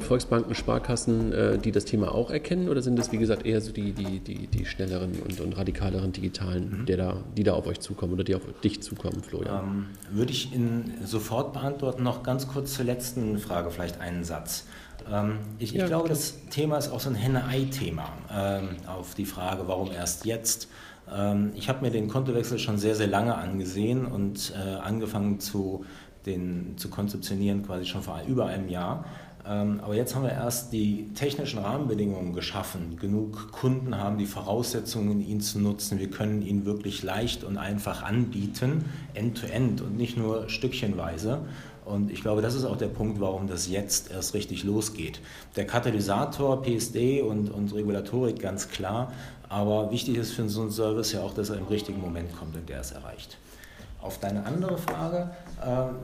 Volksbanken, Sparkassen, äh, die das Thema auch erkennen oder sind es, wie gesagt, eher so die, die, die, die schnelleren und, und radikaleren digitalen, mhm. der da, die da auf euch zukommen oder die auf dich zukommen, Florian? Ähm, würde ich in sofort beantworten. Noch ganz kurz zur letzten Frage vielleicht einen Satz. Ähm, ich, ja, ich glaube, klar. das Thema ist auch so ein Henne-Ei-Thema ähm, auf die Frage, warum erst jetzt. Ähm, ich habe mir den Kontowechsel schon sehr, sehr lange angesehen und äh, angefangen zu, den, zu konzeptionieren quasi schon vor über einem Jahr. Ähm, aber jetzt haben wir erst die technischen Rahmenbedingungen geschaffen. Genug Kunden haben die Voraussetzungen, ihn zu nutzen. Wir können ihn wirklich leicht und einfach anbieten, end-to-end -end und nicht nur stückchenweise. Und ich glaube, das ist auch der Punkt, warum das jetzt erst richtig losgeht. Der Katalysator, PSD und, und Regulatorik ganz klar. Aber wichtig ist für so einen Service ja auch, dass er im richtigen Moment kommt und der es erreicht. Auf deine andere Frage,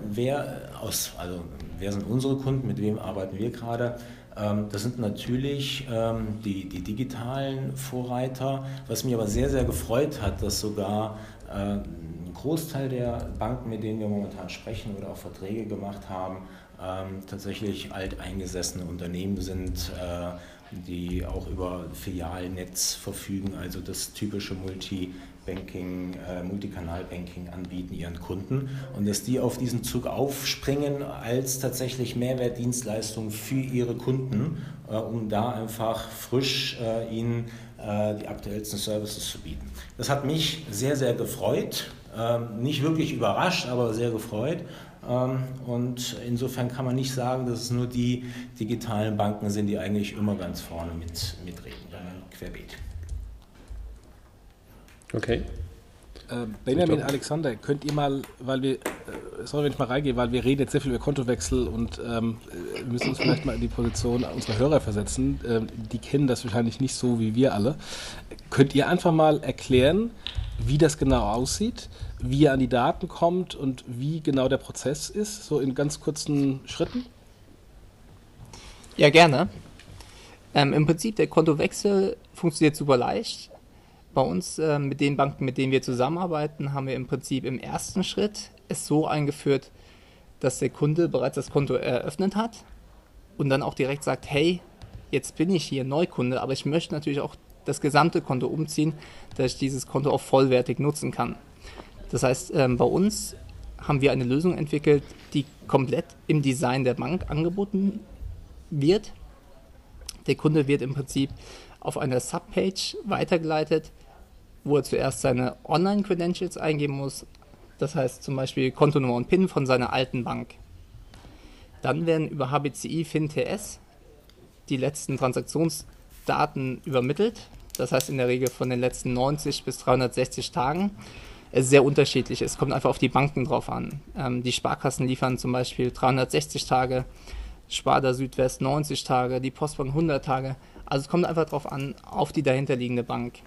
wer, aus, also, wer sind unsere Kunden, mit wem arbeiten wir gerade? Ähm, das sind natürlich ähm, die, die digitalen Vorreiter. Was mich aber sehr, sehr gefreut hat, dass sogar äh, ein Großteil der Banken, mit denen wir momentan sprechen oder auch Verträge gemacht haben, ähm, tatsächlich alteingesessene Unternehmen sind, äh, die auch über Filialnetz verfügen, also das typische Multi- Banking, äh, Multikanal-Banking anbieten ihren Kunden und dass die auf diesen Zug aufspringen als tatsächlich Mehrwertdienstleistung für ihre Kunden, äh, um da einfach frisch äh, ihnen äh, die aktuellsten Services zu bieten. Das hat mich sehr, sehr gefreut, ähm, nicht wirklich überrascht, aber sehr gefreut. Ähm, und insofern kann man nicht sagen, dass es nur die digitalen Banken sind, die eigentlich immer ganz vorne mit, mitreden, sondern querbeet. Okay. Äh, Benjamin Alexander, könnt ihr mal, weil wir, äh, sorry, wenn ich mal reingehe, weil wir reden jetzt sehr viel über Kontowechsel und ähm, wir müssen uns vielleicht mal in die Position unserer Hörer versetzen. Ähm, die kennen das wahrscheinlich nicht so wie wir alle. Könnt ihr einfach mal erklären, wie das genau aussieht, wie ihr an die Daten kommt und wie genau der Prozess ist, so in ganz kurzen Schritten? Ja, gerne. Ähm, Im Prinzip, der Kontowechsel funktioniert super leicht. Bei uns, äh, mit den Banken, mit denen wir zusammenarbeiten, haben wir im Prinzip im ersten Schritt es so eingeführt, dass der Kunde bereits das Konto eröffnet hat und dann auch direkt sagt, hey, jetzt bin ich hier Neukunde, aber ich möchte natürlich auch das gesamte Konto umziehen, dass ich dieses Konto auch vollwertig nutzen kann. Das heißt, ähm, bei uns haben wir eine Lösung entwickelt, die komplett im Design der Bank angeboten wird. Der Kunde wird im Prinzip auf einer Subpage weitergeleitet, wo er zuerst seine Online-Credentials eingeben muss, das heißt zum Beispiel Kontonummer und PIN von seiner alten Bank. Dann werden über HBCI FinTS die letzten Transaktionsdaten übermittelt, das heißt in der Regel von den letzten 90 bis 360 Tagen. Es ist sehr unterschiedlich, es kommt einfach auf die Banken drauf an. Ähm, die Sparkassen liefern zum Beispiel 360 Tage, Sparda Südwest 90 Tage, die Postbank 100 Tage. Also es kommt einfach darauf an, auf die dahinterliegende Bank.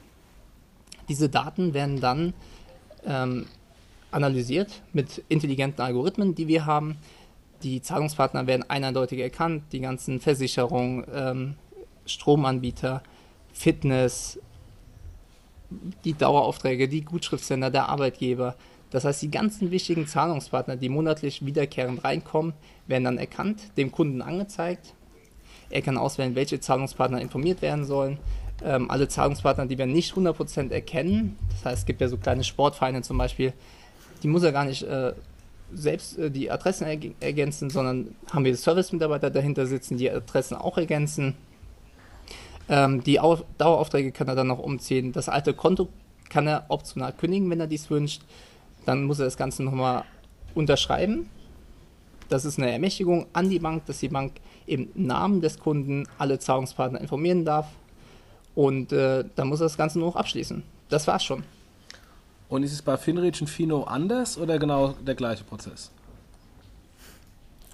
Diese Daten werden dann ähm, analysiert mit intelligenten Algorithmen, die wir haben. Die Zahlungspartner werden eindeutig erkannt, die ganzen Versicherungen, ähm, Stromanbieter, Fitness, die Daueraufträge, die Gutschriftsender, der Arbeitgeber. Das heißt, die ganzen wichtigen Zahlungspartner, die monatlich wiederkehrend reinkommen, werden dann erkannt, dem Kunden angezeigt. Er kann auswählen, welche Zahlungspartner informiert werden sollen. Ähm, alle Zahlungspartner, die wir nicht 100% erkennen, das heißt, es gibt ja so kleine Sportvereine zum Beispiel, die muss er gar nicht äh, selbst äh, die Adressen erg ergänzen, sondern haben wir Service-Mitarbeiter dahinter sitzen, die Adressen auch ergänzen. Ähm, die Au Daueraufträge kann er dann noch umziehen. Das alte Konto kann er optional kündigen, wenn er dies wünscht. Dann muss er das Ganze nochmal unterschreiben. Das ist eine Ermächtigung an die Bank, dass die Bank im Namen des Kunden alle Zahlungspartner informieren darf. Und äh, dann muss er das Ganze nur noch abschließen. Das war's schon. Und ist es bei Finrich und Fino anders oder genau der gleiche Prozess?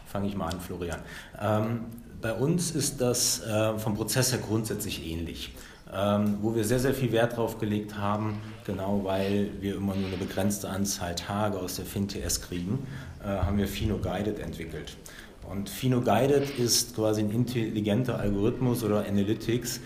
Fange ich mal an, Florian. Ähm, bei uns ist das äh, vom Prozess her grundsätzlich ähnlich. Ähm, wo wir sehr, sehr viel Wert drauf gelegt haben, genau weil wir immer nur eine begrenzte Anzahl Tage aus der FinTS kriegen, äh, haben wir Fino Guided entwickelt. Und Fino Guided ist quasi ein intelligenter Algorithmus oder Analytics,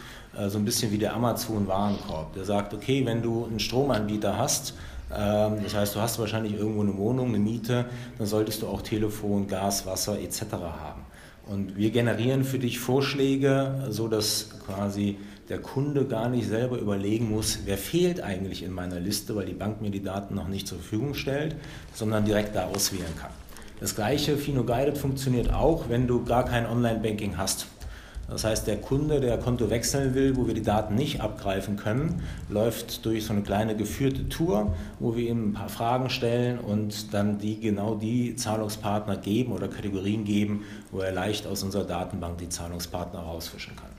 so ein bisschen wie der Amazon-Warenkorb. Der sagt, okay, wenn du einen Stromanbieter hast, ähm, das heißt, du hast wahrscheinlich irgendwo eine Wohnung, eine Miete, dann solltest du auch Telefon, Gas, Wasser etc. haben. Und wir generieren für dich Vorschläge, so dass quasi der Kunde gar nicht selber überlegen muss, wer fehlt eigentlich in meiner Liste, weil die Bank mir die Daten noch nicht zur Verfügung stellt, sondern direkt da auswählen kann. Das gleiche Fino Guided funktioniert auch, wenn du gar kein Online-Banking hast. Das heißt, der Kunde, der Konto wechseln will, wo wir die Daten nicht abgreifen können, läuft durch so eine kleine geführte Tour, wo wir ihm ein paar Fragen stellen und dann die genau die Zahlungspartner geben oder Kategorien geben, wo er leicht aus unserer Datenbank die Zahlungspartner rausfischen kann.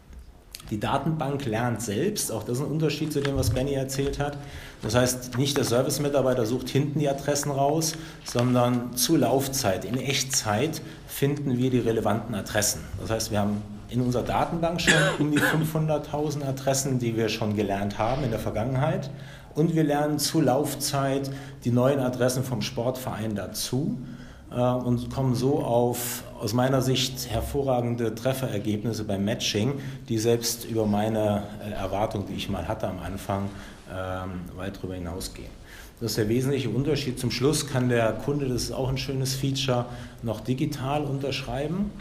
Die Datenbank lernt selbst, auch das ist ein Unterschied zu dem, was Benny erzählt hat. Das heißt, nicht der Service-Mitarbeiter sucht hinten die Adressen raus, sondern zu Laufzeit, in Echtzeit finden wir die relevanten Adressen. Das heißt, wir haben in unserer Datenbank schon um die 500.000 Adressen, die wir schon gelernt haben in der Vergangenheit. Und wir lernen zu Laufzeit die neuen Adressen vom Sportverein dazu äh, und kommen so auf aus meiner Sicht hervorragende Trefferergebnisse beim Matching, die selbst über meine äh, Erwartung, die ich mal hatte am Anfang, ähm, weit darüber hinausgehen. Das ist der wesentliche Unterschied. Zum Schluss kann der Kunde, das ist auch ein schönes Feature, noch digital unterschreiben.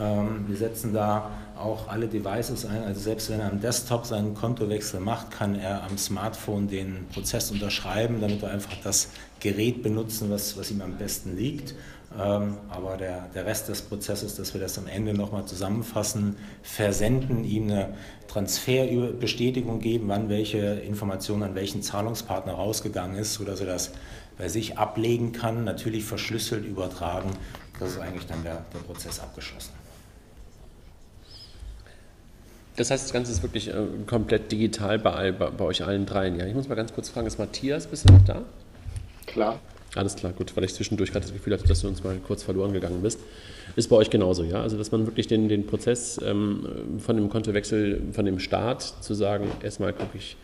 Ähm, wir setzen da auch alle Devices ein. Also selbst wenn er am Desktop seinen Kontowechsel macht, kann er am Smartphone den Prozess unterschreiben, damit wir einfach das Gerät benutzen, was, was ihm am besten liegt. Ähm, aber der, der Rest des Prozesses, dass wir das am Ende nochmal zusammenfassen, versenden, ihm eine Transferbestätigung geben, wann welche Information an welchen Zahlungspartner rausgegangen ist, sodass er das bei sich ablegen kann, natürlich verschlüsselt übertragen. Das ist eigentlich dann der, der Prozess abgeschlossen. Das heißt, das Ganze ist wirklich äh, komplett digital bei, bei, bei, euch allen dreien. Ja, ich muss mal ganz kurz fragen, ist Matthias bisher noch da? Klar. Alles klar, gut, weil ich zwischendurch gerade das Gefühl hatte, dass du uns mal kurz verloren gegangen bist. Ist bei euch genauso, ja? Also, dass man wirklich den, den Prozess ähm, von dem Kontowechsel, von dem Start zu sagen, erstmal gucke ich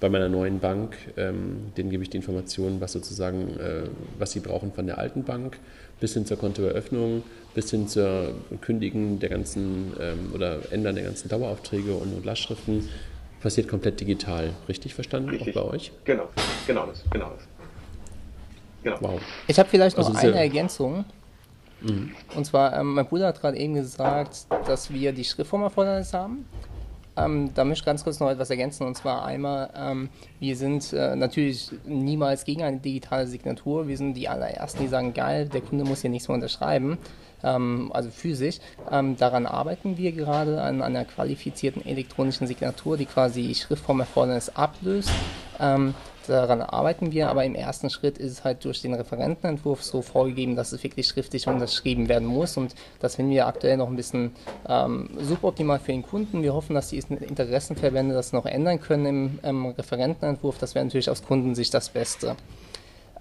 bei meiner neuen Bank, ähm, denen gebe ich die Informationen, was sozusagen, äh, was sie brauchen von der alten Bank, bis hin zur Kontoeröffnung, bis hin zur Kündigen der ganzen ähm, oder Ändern der ganzen Daueraufträge und, und Lastschriften passiert komplett digital. Richtig verstanden? Richtig. Auch bei euch? Genau, genau das, genau das. Genau. Wow. Ich habe vielleicht noch also eine Ergänzung. Mhm. Und zwar, ähm, mein Bruder hat gerade eben gesagt, dass wir die Schriftformerfordernis haben. Ähm, da möchte ich ganz kurz noch etwas ergänzen. Und zwar einmal, ähm, wir sind äh, natürlich niemals gegen eine digitale Signatur. Wir sind die allerersten, die sagen, geil, der Kunde muss hier nichts mehr unterschreiben. Ähm, also physisch. Ähm, daran arbeiten wir gerade an einer qualifizierten elektronischen Signatur, die quasi Schriftformerfordernis ablöst. Ähm, daran arbeiten wir, aber im ersten Schritt ist es halt durch den Referentenentwurf so vorgegeben, dass es wirklich schriftlich unterschrieben werden muss und das finden wir aktuell noch ein bisschen suboptimal für den Kunden. Wir hoffen, dass die Interessenverbände das noch ändern können im ähm, Referentenentwurf. Das wäre natürlich aus Kundensicht das Beste.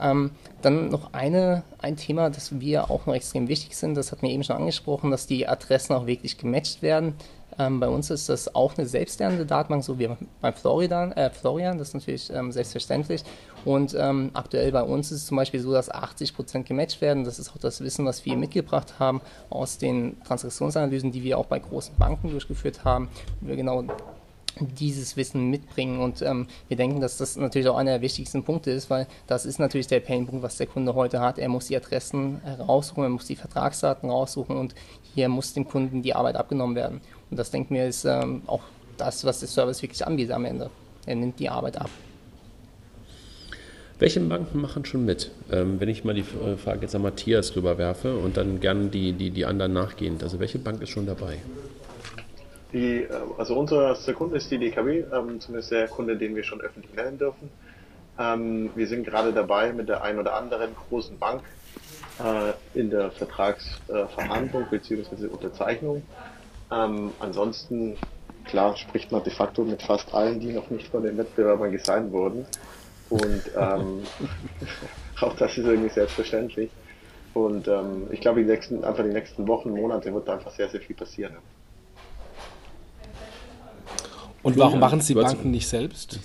Ähm, dann noch eine, ein Thema, das wir auch noch extrem wichtig sind, das hat mir eben schon angesprochen, dass die Adressen auch wirklich gematcht werden. Ähm, bei uns ist das auch eine selbstlernende Datenbank, so wie beim Florian, äh, Florian das ist natürlich ähm, selbstverständlich. Und ähm, aktuell bei uns ist es zum Beispiel so, dass 80 Prozent gematcht werden. Das ist auch das Wissen, was wir mitgebracht haben aus den Transaktionsanalysen, die wir auch bei großen Banken durchgeführt haben. Wir genau dieses Wissen mitbringen. Und ähm, wir denken, dass das natürlich auch einer der wichtigsten Punkte ist, weil das ist natürlich der Painpunkt, was der Kunde heute hat. Er muss die Adressen heraussuchen, er muss die Vertragsdaten raussuchen und hier muss dem Kunden die Arbeit abgenommen werden. Und das denken wir ist ähm, auch das, was der Service wirklich anbietet am Ende. Er nimmt die Arbeit ab. Welche Banken machen schon mit? Ähm, wenn ich mal die äh, Frage jetzt an Matthias rüberwerfe und dann gerne die, die, die anderen nachgehend. Also welche Bank ist schon dabei? Die, äh, also unser Kunde ist die DKW, ähm, zumindest der Kunde, den wir schon öffentlich nennen dürfen. Ähm, wir sind gerade dabei, mit der einen oder anderen großen Bank äh, in der Vertragsverhandlung bzw. Unterzeichnung. Ähm, ansonsten, klar, spricht man de facto mit fast allen, die noch nicht von den Wettbewerbern gesigned wurden. Und ähm, <laughs> auch das ist irgendwie selbstverständlich. Und ähm, ich glaube, die nächsten, einfach die nächsten Wochen, Monate wird da einfach sehr, sehr viel passieren. Und warum machen Sie Banken nicht selbst?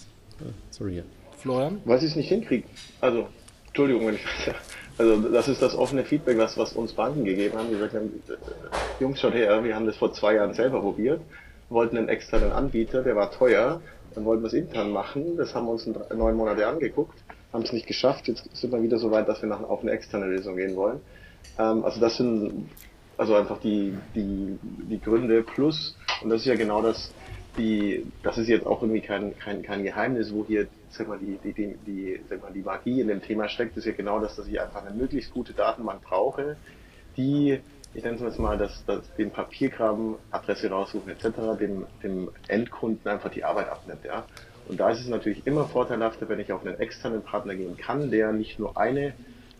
Sorry, ja. Florian? Weil sie es nicht hinkriegen. Also, Entschuldigung, wenn ich also das ist das offene Feedback, was, was uns Banken gegeben haben. Die gesagt haben, äh, Jungs, schaut her, wir haben das vor zwei Jahren selber probiert, wollten einen externen Anbieter, der war teuer, dann wollten wir es intern machen, das haben wir uns in neun Monate angeguckt, haben es nicht geschafft, jetzt sind wir wieder so weit, dass wir nach, auf eine externe Lösung gehen wollen. Ähm, also das sind also einfach die, die, die Gründe plus, und das ist ja genau das, die, das ist jetzt auch irgendwie kein, kein, kein Geheimnis, wo hier sag mal, die, die, die, die, sag mal, die Magie in dem Thema steckt, ist ja genau das, dass ich einfach eine möglichst gute Datenbank brauche, die, ich nenne es jetzt mal, dass, dass den Papiergraben, Adresse raussuchen etc., dem, dem Endkunden einfach die Arbeit abnimmt. Ja? Und da ist es natürlich immer vorteilhafter, wenn ich auf einen externen Partner gehen kann, der nicht nur eine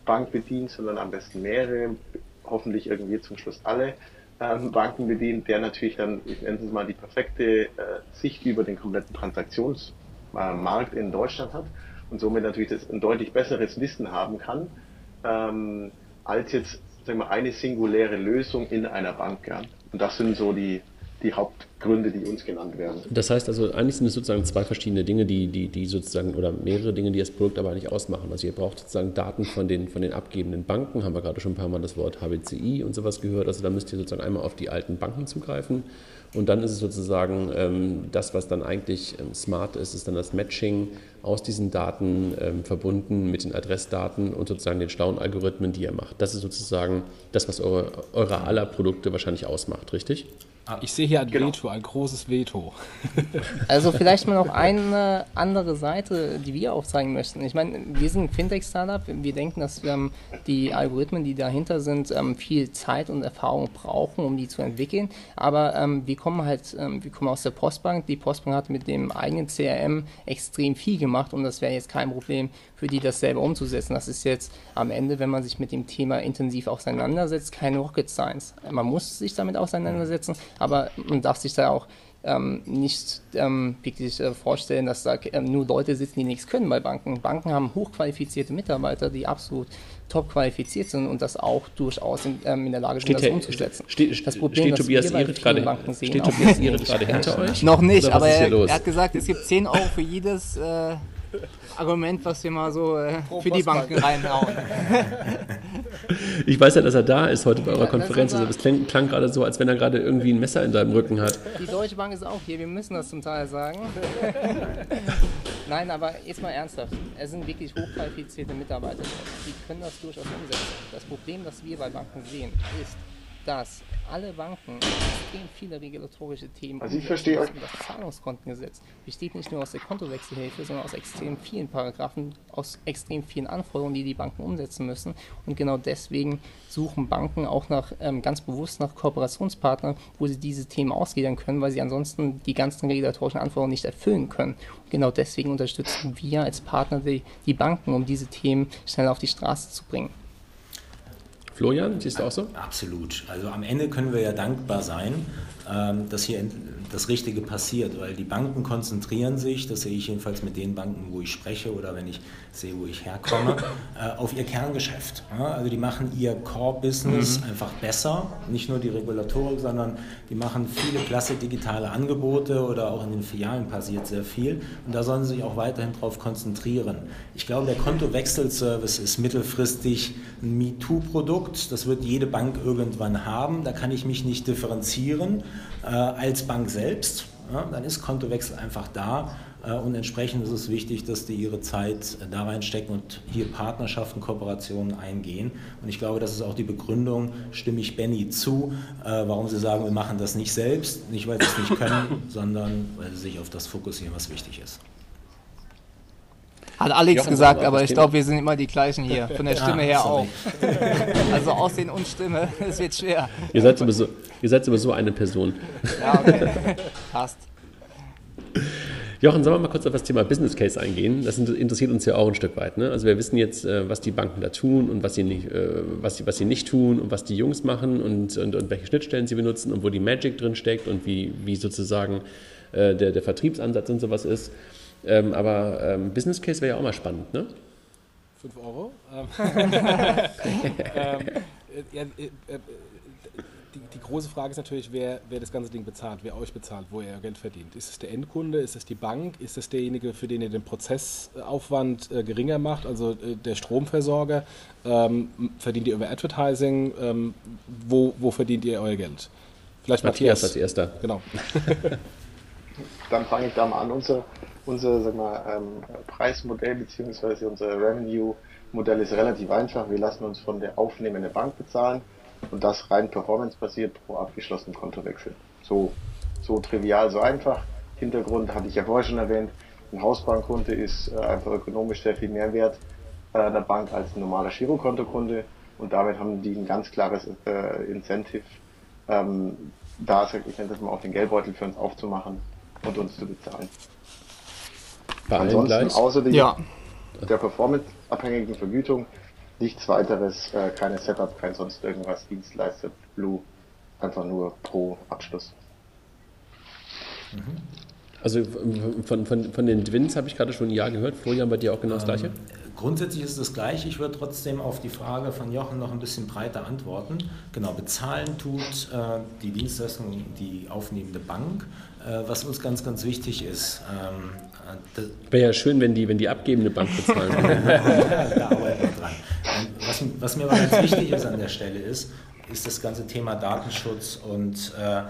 Bank bedient, sondern am besten mehrere, hoffentlich irgendwie zum Schluss alle ähm, Banken bedient, der natürlich dann, ich nenne es mal, die perfekte äh, Sicht über den kompletten Transaktionsmarkt in Deutschland hat und somit natürlich das, ein deutlich besseres Wissen haben kann, ähm, als jetzt sagen wir, eine singuläre Lösung in einer Bank. Ja. Und das sind so die, die Hauptgründe, die uns genannt werden. Das heißt also, eigentlich sind es sozusagen zwei verschiedene Dinge, die, die, die sozusagen, oder mehrere Dinge, die das Produkt aber nicht ausmachen. Also ihr braucht sozusagen Daten von den, von den abgebenden Banken, haben wir gerade schon ein paar Mal das Wort HBCI und sowas gehört. Also da müsst ihr sozusagen einmal auf die alten Banken zugreifen. Und dann ist es sozusagen ähm, das, was dann eigentlich ähm, smart ist, ist dann das Matching aus diesen Daten ähm, verbunden mit den Adressdaten und sozusagen den schlauen Algorithmen, die ihr macht. Das ist sozusagen das, was eure, eure aller Produkte wahrscheinlich ausmacht, richtig? Ah, ich sehe hier ein genau. Veto, ein großes Veto. <laughs> Also vielleicht mal noch eine andere Seite, die wir aufzeigen möchten. Ich meine, wir sind ein Fintech-Startup. Wir denken, dass wir, die Algorithmen, die dahinter sind, ähm, viel Zeit und Erfahrung brauchen, um die zu entwickeln. Aber ähm, wir kommen halt, ähm, wir kommen aus der Postbank. Die Postbank hat mit dem eigenen CRM extrem viel gemacht und das wäre jetzt kein Problem für die, das selber umzusetzen. Das ist jetzt am Ende, wenn man sich mit dem Thema intensiv auseinandersetzt, keine Rocket Science. Man muss sich damit auseinandersetzen, aber man darf sich da auch ähm, nicht ähm, wirklich äh, vorstellen, dass da ähm, nur Leute sitzen, die nichts können bei Banken. Banken haben hochqualifizierte Mitarbeiter, die absolut top qualifiziert sind und das auch durchaus in, ähm, in der Lage sind, steht das umzusetzen. Steht, das Problem, steht Tobias Ihret gerade, Banken sehen, steht Tobias Ihret gerade hinter euch? Noch nicht, aber er, er, hat gesagt, es gibt 10 Euro für jedes äh, Argument, was wir mal so äh, für die Banken reinhauen. <laughs> Ich weiß ja, dass er da ist heute bei eurer Konferenz. Also das klang, klang gerade so, als wenn er gerade irgendwie ein Messer in seinem Rücken hat. Die Deutsche Bank ist auch hier, wir müssen das zum Teil sagen. <laughs> Nein, aber jetzt mal ernsthaft. Es sind wirklich hochqualifizierte Mitarbeiter. Die können das durchaus umsetzen. Das Problem, das wir bei Banken sehen, ist, dass alle Banken extrem viele regulatorische Themen also ich verstehe euch. Das Zahlungskontengesetz besteht nicht nur aus der Kontowechselhilfe, sondern aus extrem vielen Paragraphen, aus extrem vielen Anforderungen, die die Banken umsetzen müssen. Und genau deswegen suchen Banken auch nach ähm, ganz bewusst nach Kooperationspartnern, wo sie diese Themen ausgliedern können, weil sie ansonsten die ganzen regulatorischen Anforderungen nicht erfüllen können. Und genau deswegen unterstützen wir als Partner die, die Banken, um diese Themen schnell auf die Straße zu bringen. Florian, siehst du auch so? Absolut. Also am Ende können wir ja dankbar sein ähm, dass hier das Richtige passiert, weil die Banken konzentrieren sich, das sehe ich jedenfalls mit den Banken, wo ich spreche oder wenn ich sehe, wo ich herkomme, <laughs> äh, auf ihr Kerngeschäft. Also die machen ihr Core-Business mhm. einfach besser, nicht nur die Regulatorik, sondern die machen viele klasse digitale Angebote oder auch in den Filialen passiert sehr viel und da sollen sie sich auch weiterhin darauf konzentrieren. Ich glaube, der Kontowechselservice ist mittelfristig ein MeToo-Produkt, das wird jede Bank irgendwann haben, da kann ich mich nicht differenzieren äh, als Bank selbst. Ja, dann ist Kontowechsel einfach da und entsprechend ist es wichtig, dass die ihre Zeit äh, da reinstecken und hier Partnerschaften, Kooperationen eingehen. Und ich glaube, das ist auch die Begründung, stimme ich Benny zu, äh, warum sie sagen, wir machen das nicht selbst, nicht weil sie es nicht <laughs> können, sondern weil sie sich auf das fokussieren, was wichtig ist. Hat Alex Jochen, gesagt, aber ich glaube, wir sind immer die gleichen hier. <laughs> Von der Stimme her auch. <laughs> Also Aussehen und Stimme, es wird schwer. Ihr seid, sowieso, ihr seid sowieso eine Person. Ja, okay. Passt. Jochen, sollen wir mal kurz auf das Thema Business Case eingehen? Das interessiert uns ja auch ein Stück weit. Ne? Also wir wissen jetzt, äh, was die Banken da tun und was sie nicht, äh, was sie, was sie nicht tun und was die Jungs machen und, und, und welche Schnittstellen sie benutzen und wo die Magic drin steckt und wie, wie sozusagen äh, der, der Vertriebsansatz und sowas ist. Ähm, aber ähm, Business Case wäre ja auch mal spannend, ne? 5 Euro. <laughs> ähm, <laughs> ähm ja, äh, äh, die, die, große Frage ist natürlich, wer, wer das ganze Ding bezahlt, wer euch bezahlt, wo ihr Geld verdient. Ist es der Endkunde, ist es die Bank, ist es derjenige, für den ihr den Prozessaufwand äh, geringer macht, also äh, der Stromversorger? Ähm, verdient ihr über Advertising? Ähm, wo, wo verdient ihr euer Geld? Vielleicht Matthias, Matthias als erster. Genau. <laughs> Dann fange ich da mal an. Unser unser sag mal, ähm, Preismodell bzw. unser Revenue-Modell ist relativ einfach. Wir lassen uns von der aufnehmenden Bank bezahlen und das rein performancebasiert pro abgeschlossenen Kontowechsel. So, so trivial, so einfach. Hintergrund hatte ich ja vorher schon erwähnt. Ein Hausbankkunde ist äh, einfach ökonomisch sehr viel mehr wert äh, der Bank als ein normaler Girokontokunde und damit haben die ein ganz klares äh, Incentive, ähm, da, ich nenne das mal, auch den Geldbeutel für uns aufzumachen und uns zu bezahlen. Bei Ansonsten, allen gleich? außer die, ja. der performanceabhängigen Vergütung, nichts weiteres, äh, keine Setup, kein sonst irgendwas, Dienstleister, Blue, einfach nur pro Abschluss. Also von, von, von den Twins habe ich gerade schon ein Ja gehört. Florian, bei dir auch genau das Gleiche? Ähm, grundsätzlich ist es das Gleiche. Ich würde trotzdem auf die Frage von Jochen noch ein bisschen breiter antworten. Genau, bezahlen tut äh, die Dienstleistung die aufnehmende Bank. Äh, was uns ganz, ganz wichtig ist, ähm, Wäre ja schön, wenn die, wenn die abgebende Bank bezahlen würde. <laughs> <laughs> da arbeiten wir dran. Was, was, mir aber ganz wichtig ist an der Stelle ist, ist das ganze Thema Datenschutz und äh, äh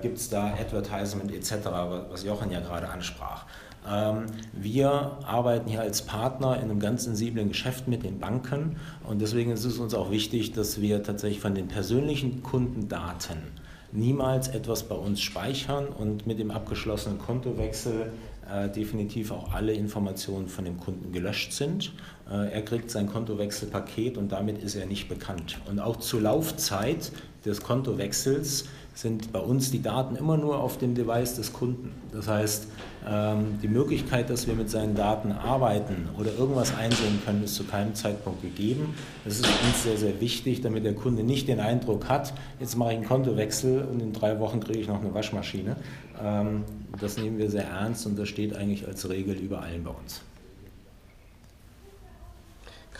gibt es da Advertisement etc., was Jochen ja gerade ansprach. Ähm, wir arbeiten hier als Partner in einem ganz sensiblen Geschäft mit den Banken und deswegen ist es uns auch wichtig, dass wir tatsächlich von den persönlichen Kundendaten niemals etwas bei uns speichern und mit dem abgeschlossenen Kontowechsel äh, definitiv auch alle Informationen von dem Kunden gelöscht sind. Äh, er kriegt sein Kontowechselpaket und damit ist er nicht bekannt. Und auch zur Laufzeit des Kontowechsels sind bei uns die Daten immer nur auf dem Device des Kunden. Das heißt, ähm, die Möglichkeit, dass wir mit seinen Daten arbeiten oder irgendwas einsehen können, ist zu keinem Zeitpunkt gegeben. Das ist uns sehr, sehr wichtig, damit der Kunde nicht den Eindruck hat, jetzt mache ich einen Kontowechsel und in drei Wochen kriege ich noch eine Waschmaschine. Ähm, das nehmen wir sehr ernst und das steht eigentlich als Regel über allen bei uns.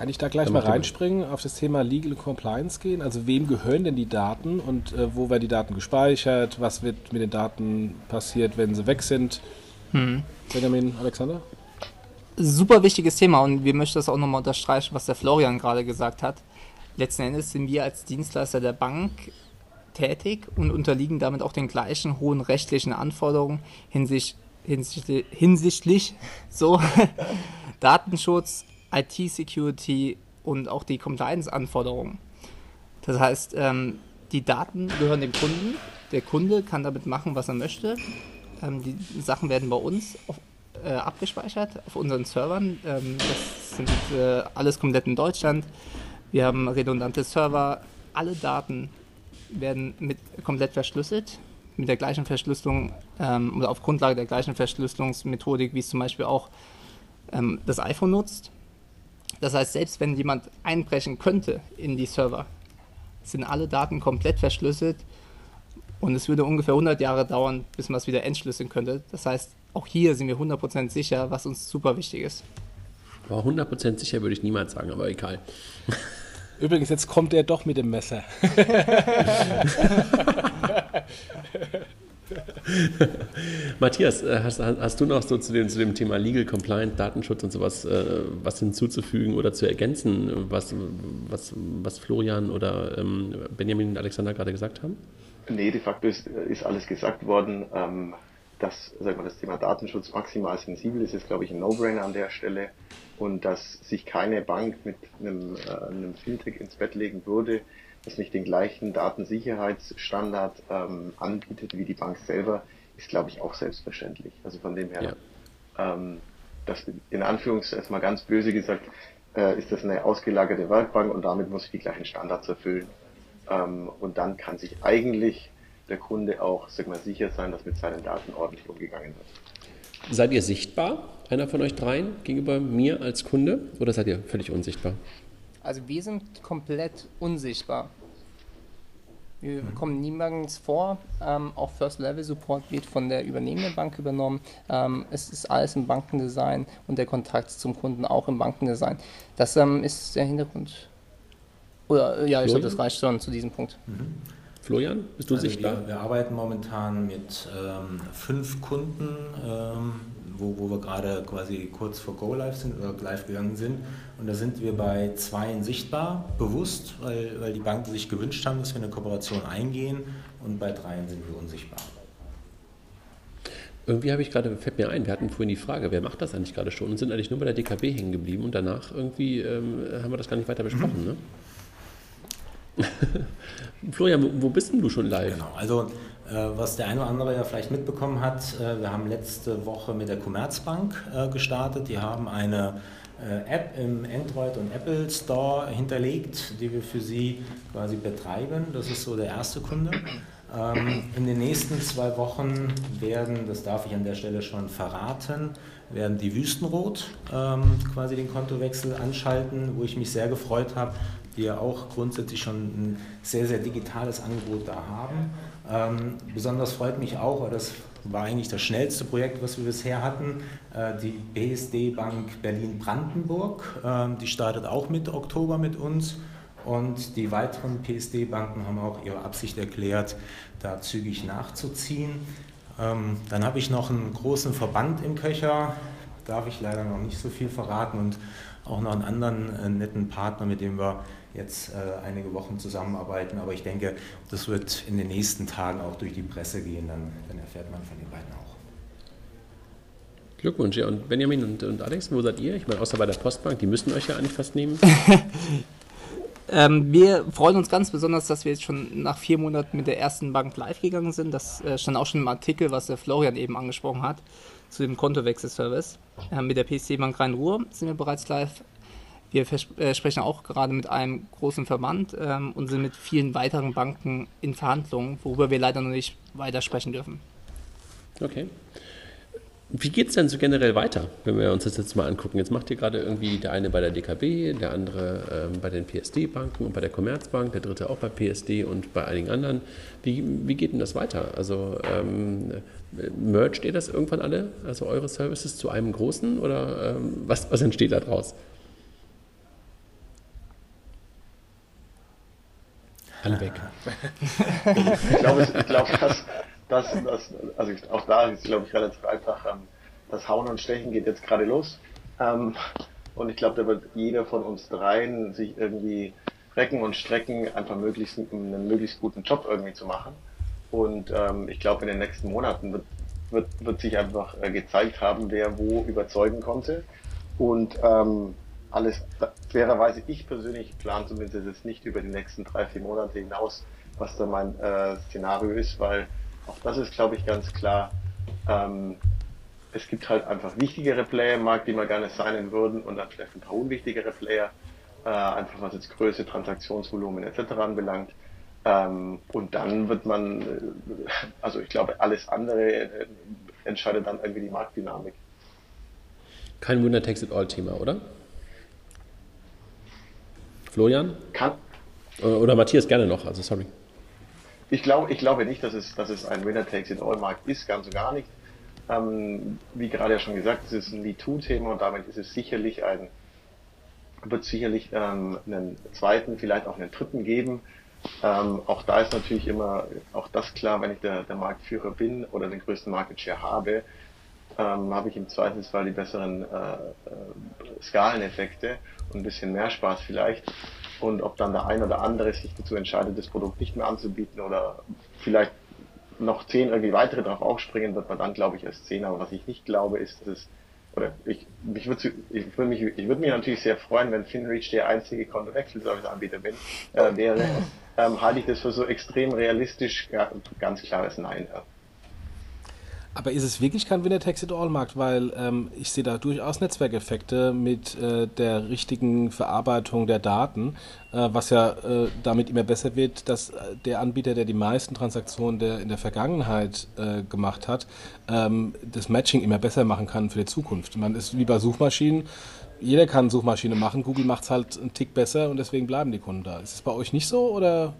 Kann ich da gleich mal reinspringen, auf das Thema Legal Compliance gehen? Also wem gehören denn die Daten und äh, wo werden die Daten gespeichert? Was wird mit den Daten passiert, wenn sie weg sind? Hm. Benjamin, Alexander? Super wichtiges Thema und wir möchten das auch nochmal unterstreichen, was der Florian gerade gesagt hat. Letzten Endes sind wir als Dienstleister der Bank tätig und unterliegen damit auch den gleichen hohen rechtlichen Anforderungen hinsichtlich, hinsichtlich, so <laughs> Datenschutz, IT-Security und auch die Compliance-Anforderungen. Das heißt, ähm, die Daten gehören dem Kunden. Der Kunde kann damit machen, was er möchte. Ähm, die Sachen werden bei uns auf, äh, abgespeichert auf unseren Servern. Ähm, das sind äh, alles komplett in Deutschland. Wir haben redundante Server. Alle Daten werden mit komplett verschlüsselt, mit der gleichen Verschlüsselung ähm, oder auf Grundlage der gleichen Verschlüsselungsmethodik, wie es zum Beispiel auch ähm, das iPhone nutzt. Das heißt, selbst wenn jemand einbrechen könnte in die Server, sind alle Daten komplett verschlüsselt Und es würde ungefähr 100 Jahre dauern, bis man es wieder entschlüsseln könnte. Das heißt, auch hier sind wir 100% sicher, was uns super wichtig ist. Boah, 100% sicher würde ich niemals sagen, aber egal. Übrigens, jetzt kommt er doch mit dem Messer. <laughs> Matthias, äh, hast, hast, du noch so zu dem, zu dem Thema Legal Compliance, Datenschutz und sowas äh, was hinzuzufügen oder zu ergänzen, was, was, was Florian oder ähm, Benjamin und Alexander gerade gesagt haben? Nee, de facto ist, ist alles gesagt worden. Ähm, dass sag mal, das Thema Datenschutz maximal sensibel ist, ist, glaube ich, ein No-Brainer an der Stelle. Und dass sich keine Bank mit einem, äh, einem Fintech ins Bett legen würde, das nicht den gleichen Datensicherheitsstandard ähm, anbietet wie die Bank selber, ist, glaube ich, auch selbstverständlich. Also von dem her, ja. ähm, das in Anführungszeichen mal ganz böse gesagt, äh, ist das eine ausgelagerte Werkbank und damit muss ich die gleichen Standards erfüllen. Ähm, und dann kann sich eigentlich der Kunde auch sag mal, sicher sein, dass mit seinen Daten ordentlich umgegangen wird. Seid ihr sichtbar, einer von euch dreien, gegenüber mir als Kunde oder seid ihr völlig unsichtbar? Also wir sind komplett unsichtbar. Wir mhm. kommen niemals vor. Ähm, auch First-Level-Support wird von der übernehmenden Bank übernommen. Ähm, es ist alles im Bankendesign und der Kontakt zum Kunden auch im Bankendesign. Das ähm, ist der Hintergrund. Oder ja, ich glaube, das reicht schon zu diesem Punkt. Mhm. Florian, bist du also sichtbar? Wir, wir, arbeiten momentan mit ähm, fünf Kunden, ähm, wo, wo wir gerade quasi kurz vor Go Live sind oder live gegangen sind. Und da sind wir bei zweien sichtbar, bewusst, weil, weil die Banken sich gewünscht haben, dass wir eine Kooperation eingehen. Und bei dreien sind wir unsichtbar. Irgendwie habe ich gerade, fällt mir ein, wir hatten vorhin die Frage, wer macht das eigentlich gerade schon und sind eigentlich nur bei der DKB hängen geblieben und danach irgendwie ähm, haben wir das gar nicht weiter besprochen, mhm. ne? <laughs> Florian, wo, bist denn du schon live? Genau, also äh, was der eine oder andere ja vielleicht mitbekommen hat, äh, wir haben letzte Woche mit der Commerzbank äh, gestartet. Die haben eine App im Android und Apple Store hinterlegt, die wir für sie quasi betreiben. Das ist so der erste Kunde. Ähm, in den nächsten zwei Wochen werden, das darf ich an der Stelle schon verraten, werden die Wüstenrot ähm, quasi den Kontowechsel anschalten, wo ich mich sehr gefreut habe, die ja auch grundsätzlich schon ein sehr, sehr digitales Angebot da haben. Ähm, besonders freut mich auch, weil das war eigentlich das schnellste Projekt, was wir bisher hatten, äh, die BSD Bank Berlin-Brandenburg. Ähm, die startet auch Mitte Oktober mit uns. Und die weiteren PSD-Banken haben auch ihre Absicht erklärt, da zügig nachzuziehen. Ähm, dann habe ich noch einen großen Verband im Köcher, darf ich leider noch nicht so viel verraten und auch noch einen anderen äh, netten Partner, mit dem wir jetzt äh, einige Wochen zusammenarbeiten. Aber ich denke, das wird in den nächsten Tagen auch durch die Presse gehen, dann, dann erfährt man von den beiden auch. Glückwunsch, ja. Und Benjamin und, und Alex, wo seid ihr? Ich meine, außer bei der Postbank, die müssen euch ja eigentlich fast nehmen. <laughs> ähm, wir freuen uns ganz besonders, dass wir jetzt schon nach vier Monaten mit der ersten Bank live gegangen sind. Das äh, stand auch schon im Artikel, was der Florian eben angesprochen hat, zu dem Kontowechselservice. Ähm, mit der PC Bank Rhein-Ruhr sind wir bereits live. Wir äh, sprechen auch gerade mit einem großen Verband ähm, und sind mit vielen weiteren Banken in Verhandlungen, worüber wir leider noch nicht weiter sprechen dürfen. Okay. Wie geht es denn so generell weiter, wenn wir uns das jetzt mal angucken? Jetzt macht ihr gerade irgendwie der eine bei der DKB, der andere ähm, bei den PSD-Banken und bei der Commerzbank, der dritte auch bei PSD und bei einigen anderen. Wie, wie geht denn das weiter? Also ähm, mergt ihr das irgendwann alle, also eure Services zu einem großen oder ähm, was, was entsteht da draus? Alle weg. ich glaube, ich glaube dass, dass, dass, also auch da ist glaube ich relativ einfach, ähm, das Hauen und Stechen geht jetzt gerade los. Ähm, und ich glaube, da wird jeder von uns dreien sich irgendwie recken und strecken, einfach möglichst einen möglichst guten Job irgendwie zu machen. Und ähm, ich glaube, in den nächsten Monaten wird, wird, wird sich einfach äh, gezeigt haben, wer wo überzeugen konnte. Und ähm, alles, fairerweise ich persönlich plane zumindest jetzt nicht über die nächsten drei, vier Monate hinaus, was da mein äh, Szenario ist, weil auch das ist, glaube ich, ganz klar. Ähm, es gibt halt einfach wichtigere Player im Markt, die wir gerne signen würden und dann vielleicht ein paar unwichtigere Player, äh, einfach was jetzt Größe, Transaktionsvolumen etc. anbelangt. Ähm, und dann wird man, äh, also ich glaube, alles andere äh, entscheidet dann irgendwie die Marktdynamik. Kein Winner-Takes-it-all-Thema, oder? Florian? Kann. Oder Matthias gerne noch, also sorry. ich, glaube, ich glaube nicht, dass es, dass es ein Winner-Takes-it-all-Markt ist, ganz und gar nicht. Ähm, wie gerade ja schon gesagt, es ist ein MeToo-Thema und damit ist es sicherlich ein, wird sicherlich ähm, einen zweiten, vielleicht auch einen dritten geben. Ähm, auch da ist natürlich immer auch das klar, wenn ich der, der Marktführer bin oder den größten Market Share habe, ähm, habe ich im Zweifelsfall die besseren äh, äh, Skaleneffekte und ein bisschen mehr Spaß vielleicht. Und ob dann der ein oder andere sich dazu entscheidet, das Produkt nicht mehr anzubieten oder vielleicht noch zehn irgendwie weitere drauf aufspringen, wird man dann, glaube ich, erst sehen. Aber was ich nicht glaube, ist, dass es, oder ich, mich würde ich würde mich, ich würde mich natürlich sehr freuen, wenn FinReach der einzige Kontowechselservice-Anbieter bin, äh, wäre, <laughs> ähm, halte ich das für so extrem realistisch, ja, ganz klares Nein. Ja. Aber ist es wirklich kein Winner-Takes-it-all-Markt? Weil ähm, ich sehe da durchaus Netzwerkeffekte mit äh, der richtigen Verarbeitung der Daten, äh, was ja äh, damit immer besser wird, dass äh, der Anbieter, der die meisten Transaktionen der in der Vergangenheit äh, gemacht hat, ähm, das Matching immer besser machen kann für die Zukunft. Man ist wie bei Suchmaschinen, jeder kann Suchmaschine machen, Google macht es halt einen Tick besser und deswegen bleiben die Kunden da. Ist es bei euch nicht so oder?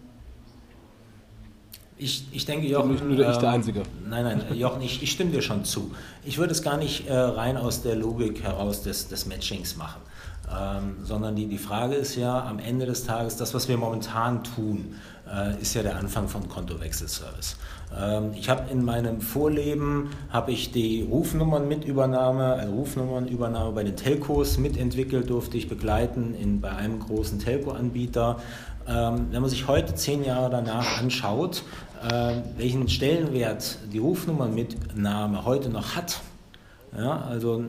Ich, ich denke, Jochen. Nur ähm, ich der Einzige. Nein, nein, Jochen, ich, ich stimme dir schon zu. Ich würde es gar nicht äh, rein aus der Logik heraus des, des Matchings machen. Ähm, sondern die, die Frage ist ja am Ende des Tages, das, was wir momentan tun, äh, ist ja der Anfang von Kontowechselservice. Ähm, ich habe in meinem Vorleben habe ich die Rufnummernmitübernahme, also Rufnummernübernahme bei den Telcos mitentwickelt, durfte ich begleiten in, bei einem großen Telco-Anbieter. Ähm, wenn man sich heute zehn Jahre danach anschaut, welchen Stellenwert die Rufnummernmitnahme heute noch hat. Ja, also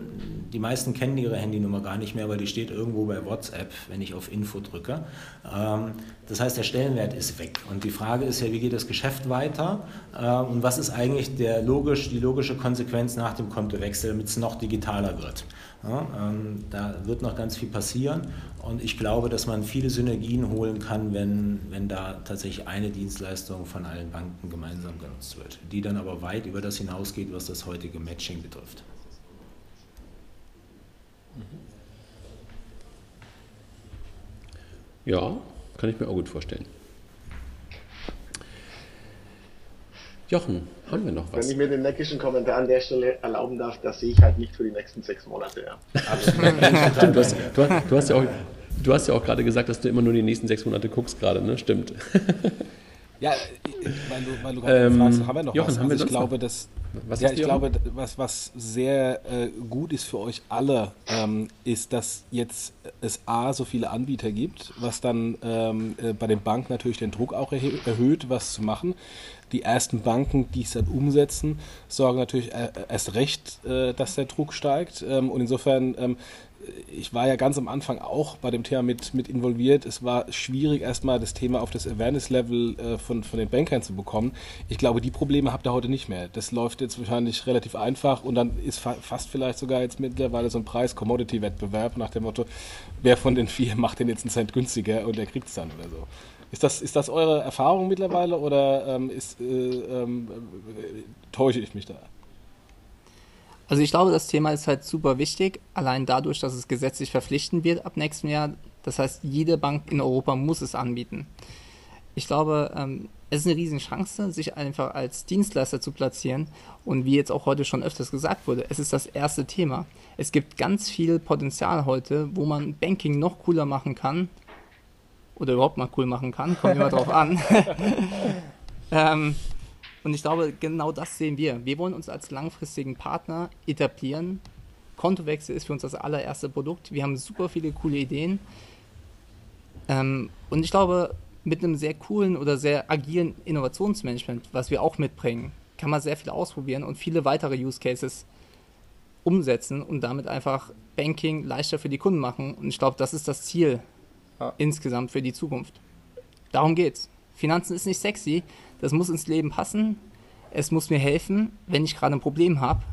die meisten kennen ihre Handynummer gar nicht mehr, weil die steht irgendwo bei WhatsApp, wenn ich auf Info drücke. Ähm, das heißt, der Stellenwert ist weg. Und die Frage ist ja, wie geht das Geschäft weiter? Äh, und was ist eigentlich der logisch, die logische Konsequenz nach dem Kontowechsel, damit es noch digitaler wird? Ja, ähm, da wird noch ganz viel passieren und ich glaube, dass man viele Synergien holen kann, wenn, wenn da tatsächlich eine Dienstleistung von allen Banken gemeinsam genutzt wird, die dann aber weit über das hinausgeht, was das heutige Matching betrifft. Ja, kann ich mir auch gut vorstellen. Jochen, haben wir noch was? Wenn ich mir den neckischen Kommentar an der Stelle erlauben darf, das sehe ich halt nicht für die nächsten sechs Monate. Ja. <laughs> Stimmt, du hast, du, du hast ja auch, du hast ja auch gerade gesagt, dass du immer nur die nächsten sechs Monate guckst gerade, ne? Stimmt. <laughs> Ja, weil du, weil du gerade ähm, fragst, haben wir noch Jochen, was? Haben wir also ich glaube, dass was ja, ich glaube, was, was sehr äh, gut ist für euch alle, ähm, ist, dass jetzt es A, so viele Anbieter gibt, was dann ähm, äh, bei den Banken natürlich den Druck auch erhöht, was zu machen. Die ersten Banken, die es dann umsetzen, sorgen natürlich äh, erst recht, äh, dass der Druck steigt. Ähm, und insofern ähm, ich war ja ganz am Anfang auch bei dem Thema mit, mit involviert. Es war schwierig, erstmal das Thema auf das Awareness-Level äh, von, von den Bankern zu bekommen. Ich glaube, die Probleme habt ihr heute nicht mehr. Das läuft jetzt wahrscheinlich relativ einfach und dann ist fa fast vielleicht sogar jetzt mittlerweile so ein Preis-Commodity-Wettbewerb nach dem Motto, wer von den vier macht den jetzt einen Cent günstiger und der kriegt es dann oder so. Ist das, ist das eure Erfahrung mittlerweile oder ähm, ist, äh, ähm, äh, täusche ich mich da? Also ich glaube, das Thema ist halt super wichtig, allein dadurch, dass es gesetzlich verpflichtend wird ab nächstem Jahr. Das heißt, jede Bank in Europa muss es anbieten. Ich glaube, ähm, es ist eine riesen Chance, sich einfach als Dienstleister zu platzieren. Und wie jetzt auch heute schon öfters gesagt wurde, es ist das erste Thema. Es gibt ganz viel Potenzial heute, wo man Banking noch cooler machen kann. Oder überhaupt mal cool machen kann, kommt immer drauf an. <laughs> <laughs> ähm, und ich glaube, genau das sehen wir. Wir wollen uns als langfristigen Partner etablieren. Kontowechsel ist für uns das allererste Produkt. Wir haben super viele coole Ideen. Ähm, und ich glaube, mit einem sehr coolen oder sehr agilen Innovationsmanagement, was wir auch mitbringen, kann man sehr viel ausprobieren und viele weitere Use Cases umsetzen und damit einfach Banking leichter für die Kunden machen. Und ich glaube, das ist das Ziel ja. insgesamt für die Zukunft. Darum geht's. Finanzen ist nicht sexy, das muss ins Leben passen. Es muss mir helfen, wenn ich gerade ein Problem habe.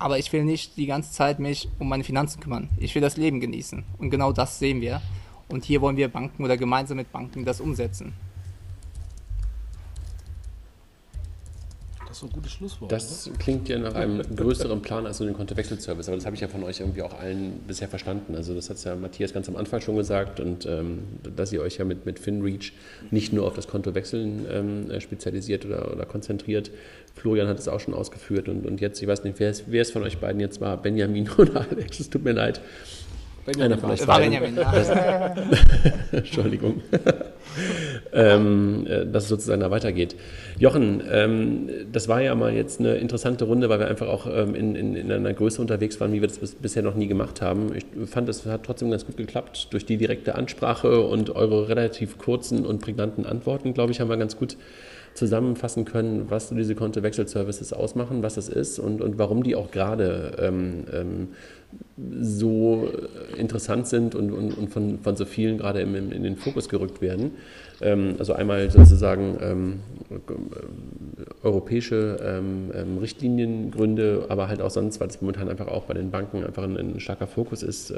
Aber ich will nicht die ganze Zeit mich um meine Finanzen kümmern. Ich will das Leben genießen. Und genau das sehen wir. Und hier wollen wir Banken oder gemeinsam mit Banken das umsetzen. So ein gutes Schlusswort. Das oder? klingt ja nach einem größeren Plan als nur den Kontowechselservice, aber das habe ich ja von euch irgendwie auch allen bisher verstanden. Also das hat ja Matthias ganz am Anfang schon gesagt und ähm, dass ihr euch ja mit, mit FinReach nicht nur auf das Kontowechseln ähm, spezialisiert oder, oder konzentriert. Florian hat es auch schon ausgeführt und, und jetzt, ich weiß nicht, wer es, wer es von euch beiden jetzt war, Benjamin <laughs> oder Alex, es tut mir leid. Benjamin Einer von euch war Benjamin. <laughs> Entschuldigung. <laughs> ähm, äh, dass es sozusagen da weitergeht. Jochen, ähm, das war ja mal jetzt eine interessante Runde, weil wir einfach auch ähm, in, in, in, einer Größe unterwegs waren, wie wir das bis, bisher noch nie gemacht haben. Ich fand, es hat trotzdem ganz gut geklappt. Durch die direkte Ansprache und eure relativ kurzen und prägnanten Antworten, glaube ich, haben wir ganz gut zusammenfassen können, was diese Kontowechselservices ausmachen, was das ist und, und warum die auch gerade ähm, ähm, so interessant sind und, und, und von, von so vielen gerade im, in den Fokus gerückt werden. Ähm, also einmal sozusagen ähm, europäische ähm, Richtliniengründe, aber halt auch sonst, weil es momentan einfach auch bei den Banken einfach ein, ein starker Fokus ist,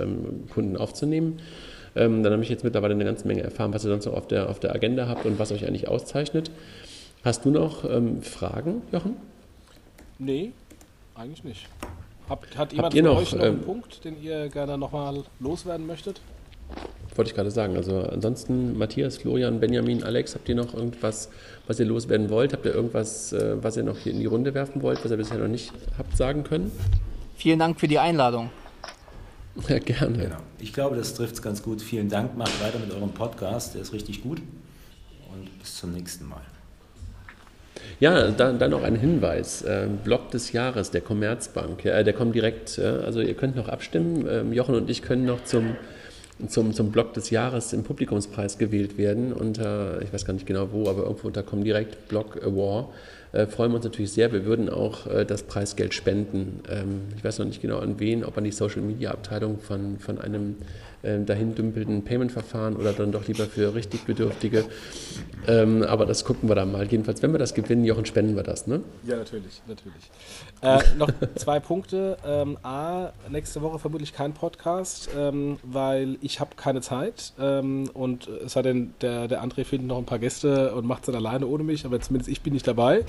Kunden aufzunehmen. dann habe ich jetzt mittlerweile eine ganze Menge erfahren, was ihr sonst noch auf der, auf der Agenda habt und was euch eigentlich auszeichnet. Hast du noch Fragen, Jochen? Nee, eigentlich nicht. Habt, hat jemand von noch, euch noch einen ähm, Punkt, den ihr gerne nochmal loswerden möchtet? Wollte ich gerade sagen. Also ansonsten Matthias, Florian, Benjamin, Alex, habt ihr noch irgendwas, was ihr loswerden wollt? Habt ihr irgendwas, äh, was ihr noch hier in die Runde werfen wollt, was ihr bisher noch nicht habt sagen können? Vielen Dank für die Einladung. <laughs> Ja, gerne. Genau. Ich glaube, das trifft es ganz gut. Vielen Dank. Macht weiter mit eurem Podcast. Der ist richtig gut. Und bis zum nächsten Mal. Ja, dann, dann noch ein Hinweis. Äh, Blog des Jahres der Commerzbank. Ja, der kommt direkt, äh, also ihr könnt noch abstimmen. Ähm, Jochen und ich können noch zum, zum, zum Blog des Jahres im Publikumspreis gewählt werden. Unter, ich weiß gar nicht genau wo, aber irgendwo unter Comdirect Blog Award. Äh, freuen wir uns natürlich sehr. Wir würden auch äh, das Preisgeld spenden. Ähm, ich weiß noch nicht genau an wen, ob an die Social Media Abteilung von, von einem äh, dahin dümpelnden Payment-Verfahren oder dann doch lieber für richtig Bedürftige. Ähm, aber das gucken wir dann mal. Jedenfalls, wenn wir das gewinnen, Jochen, spenden wir das, ne? Ja, natürlich, natürlich. Äh, <laughs> noch zwei Punkte. Ähm, A, nächste Woche vermutlich kein Podcast, ähm, weil ich habe keine Zeit ähm, und es sei denn, der, der André findet noch ein paar Gäste und macht es dann alleine ohne mich, aber zumindest ich bin nicht dabei.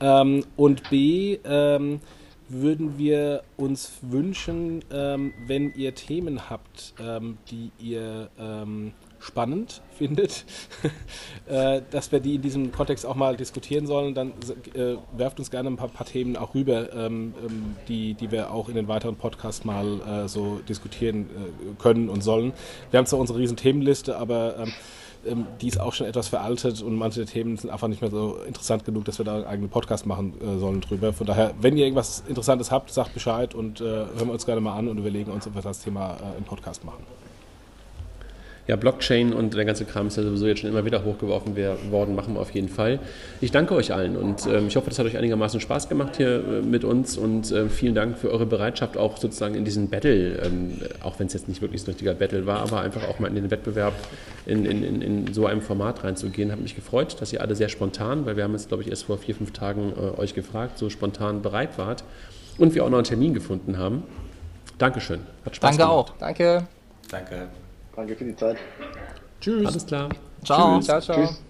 Ähm, und B, ähm, würden wir uns wünschen, ähm, wenn ihr Themen habt, ähm, die ihr ähm, spannend <laughs> findet, äh, dass wir die in diesem Kontext auch mal diskutieren sollen, dann äh, werft uns gerne ein paar, paar Themen auch rüber, ähm, ähm, die, die wir auch in den weiteren Podcasts mal äh, so diskutieren äh, können und sollen. Wir haben zwar unsere riesen Themenliste, aber ähm, ähm, die ist auch schon etwas veraltet und manche Themen sind einfach nicht mehr so interessant genug, dass wir da einen eigenen Podcast machen äh, sollen drüber. Von daher, wenn ihr irgendwas Interessantes habt, sagt Bescheid und äh, hören wir uns gerne mal an und überlegen uns, ob wir das Thema äh, im Podcast machen ja, Blockchain und der ganze Kram ist ja sowieso jetzt schon immer wieder hochgeworfen worden, machen wir auf jeden Fall. Ich danke euch allen und ähm, ich hoffe, das hat euch einigermaßen Spaß gemacht hier äh, mit uns und äh, vielen Dank für eure Bereitschaft auch sozusagen in diesen Battle, ähm, auch wenn es jetzt nicht wirklich ein richtiger Battle war, aber einfach auch mal in den Wettbewerb in, in, in, in so einem Format reinzugehen. Hat mich gefreut, dass ihr alle sehr spontan, weil wir haben jetzt glaube ich erst vor vier, fünf Tagen äh, euch gefragt, so spontan bereit wart und wir auch noch einen Termin gefunden haben. Dankeschön. Hat Spaß Danke gemacht. auch. Danke. Danke. Danke für die Zeit. Tschüss. Alles klar. Ciao. Tschüss. Ciao, ciao. Tschüss.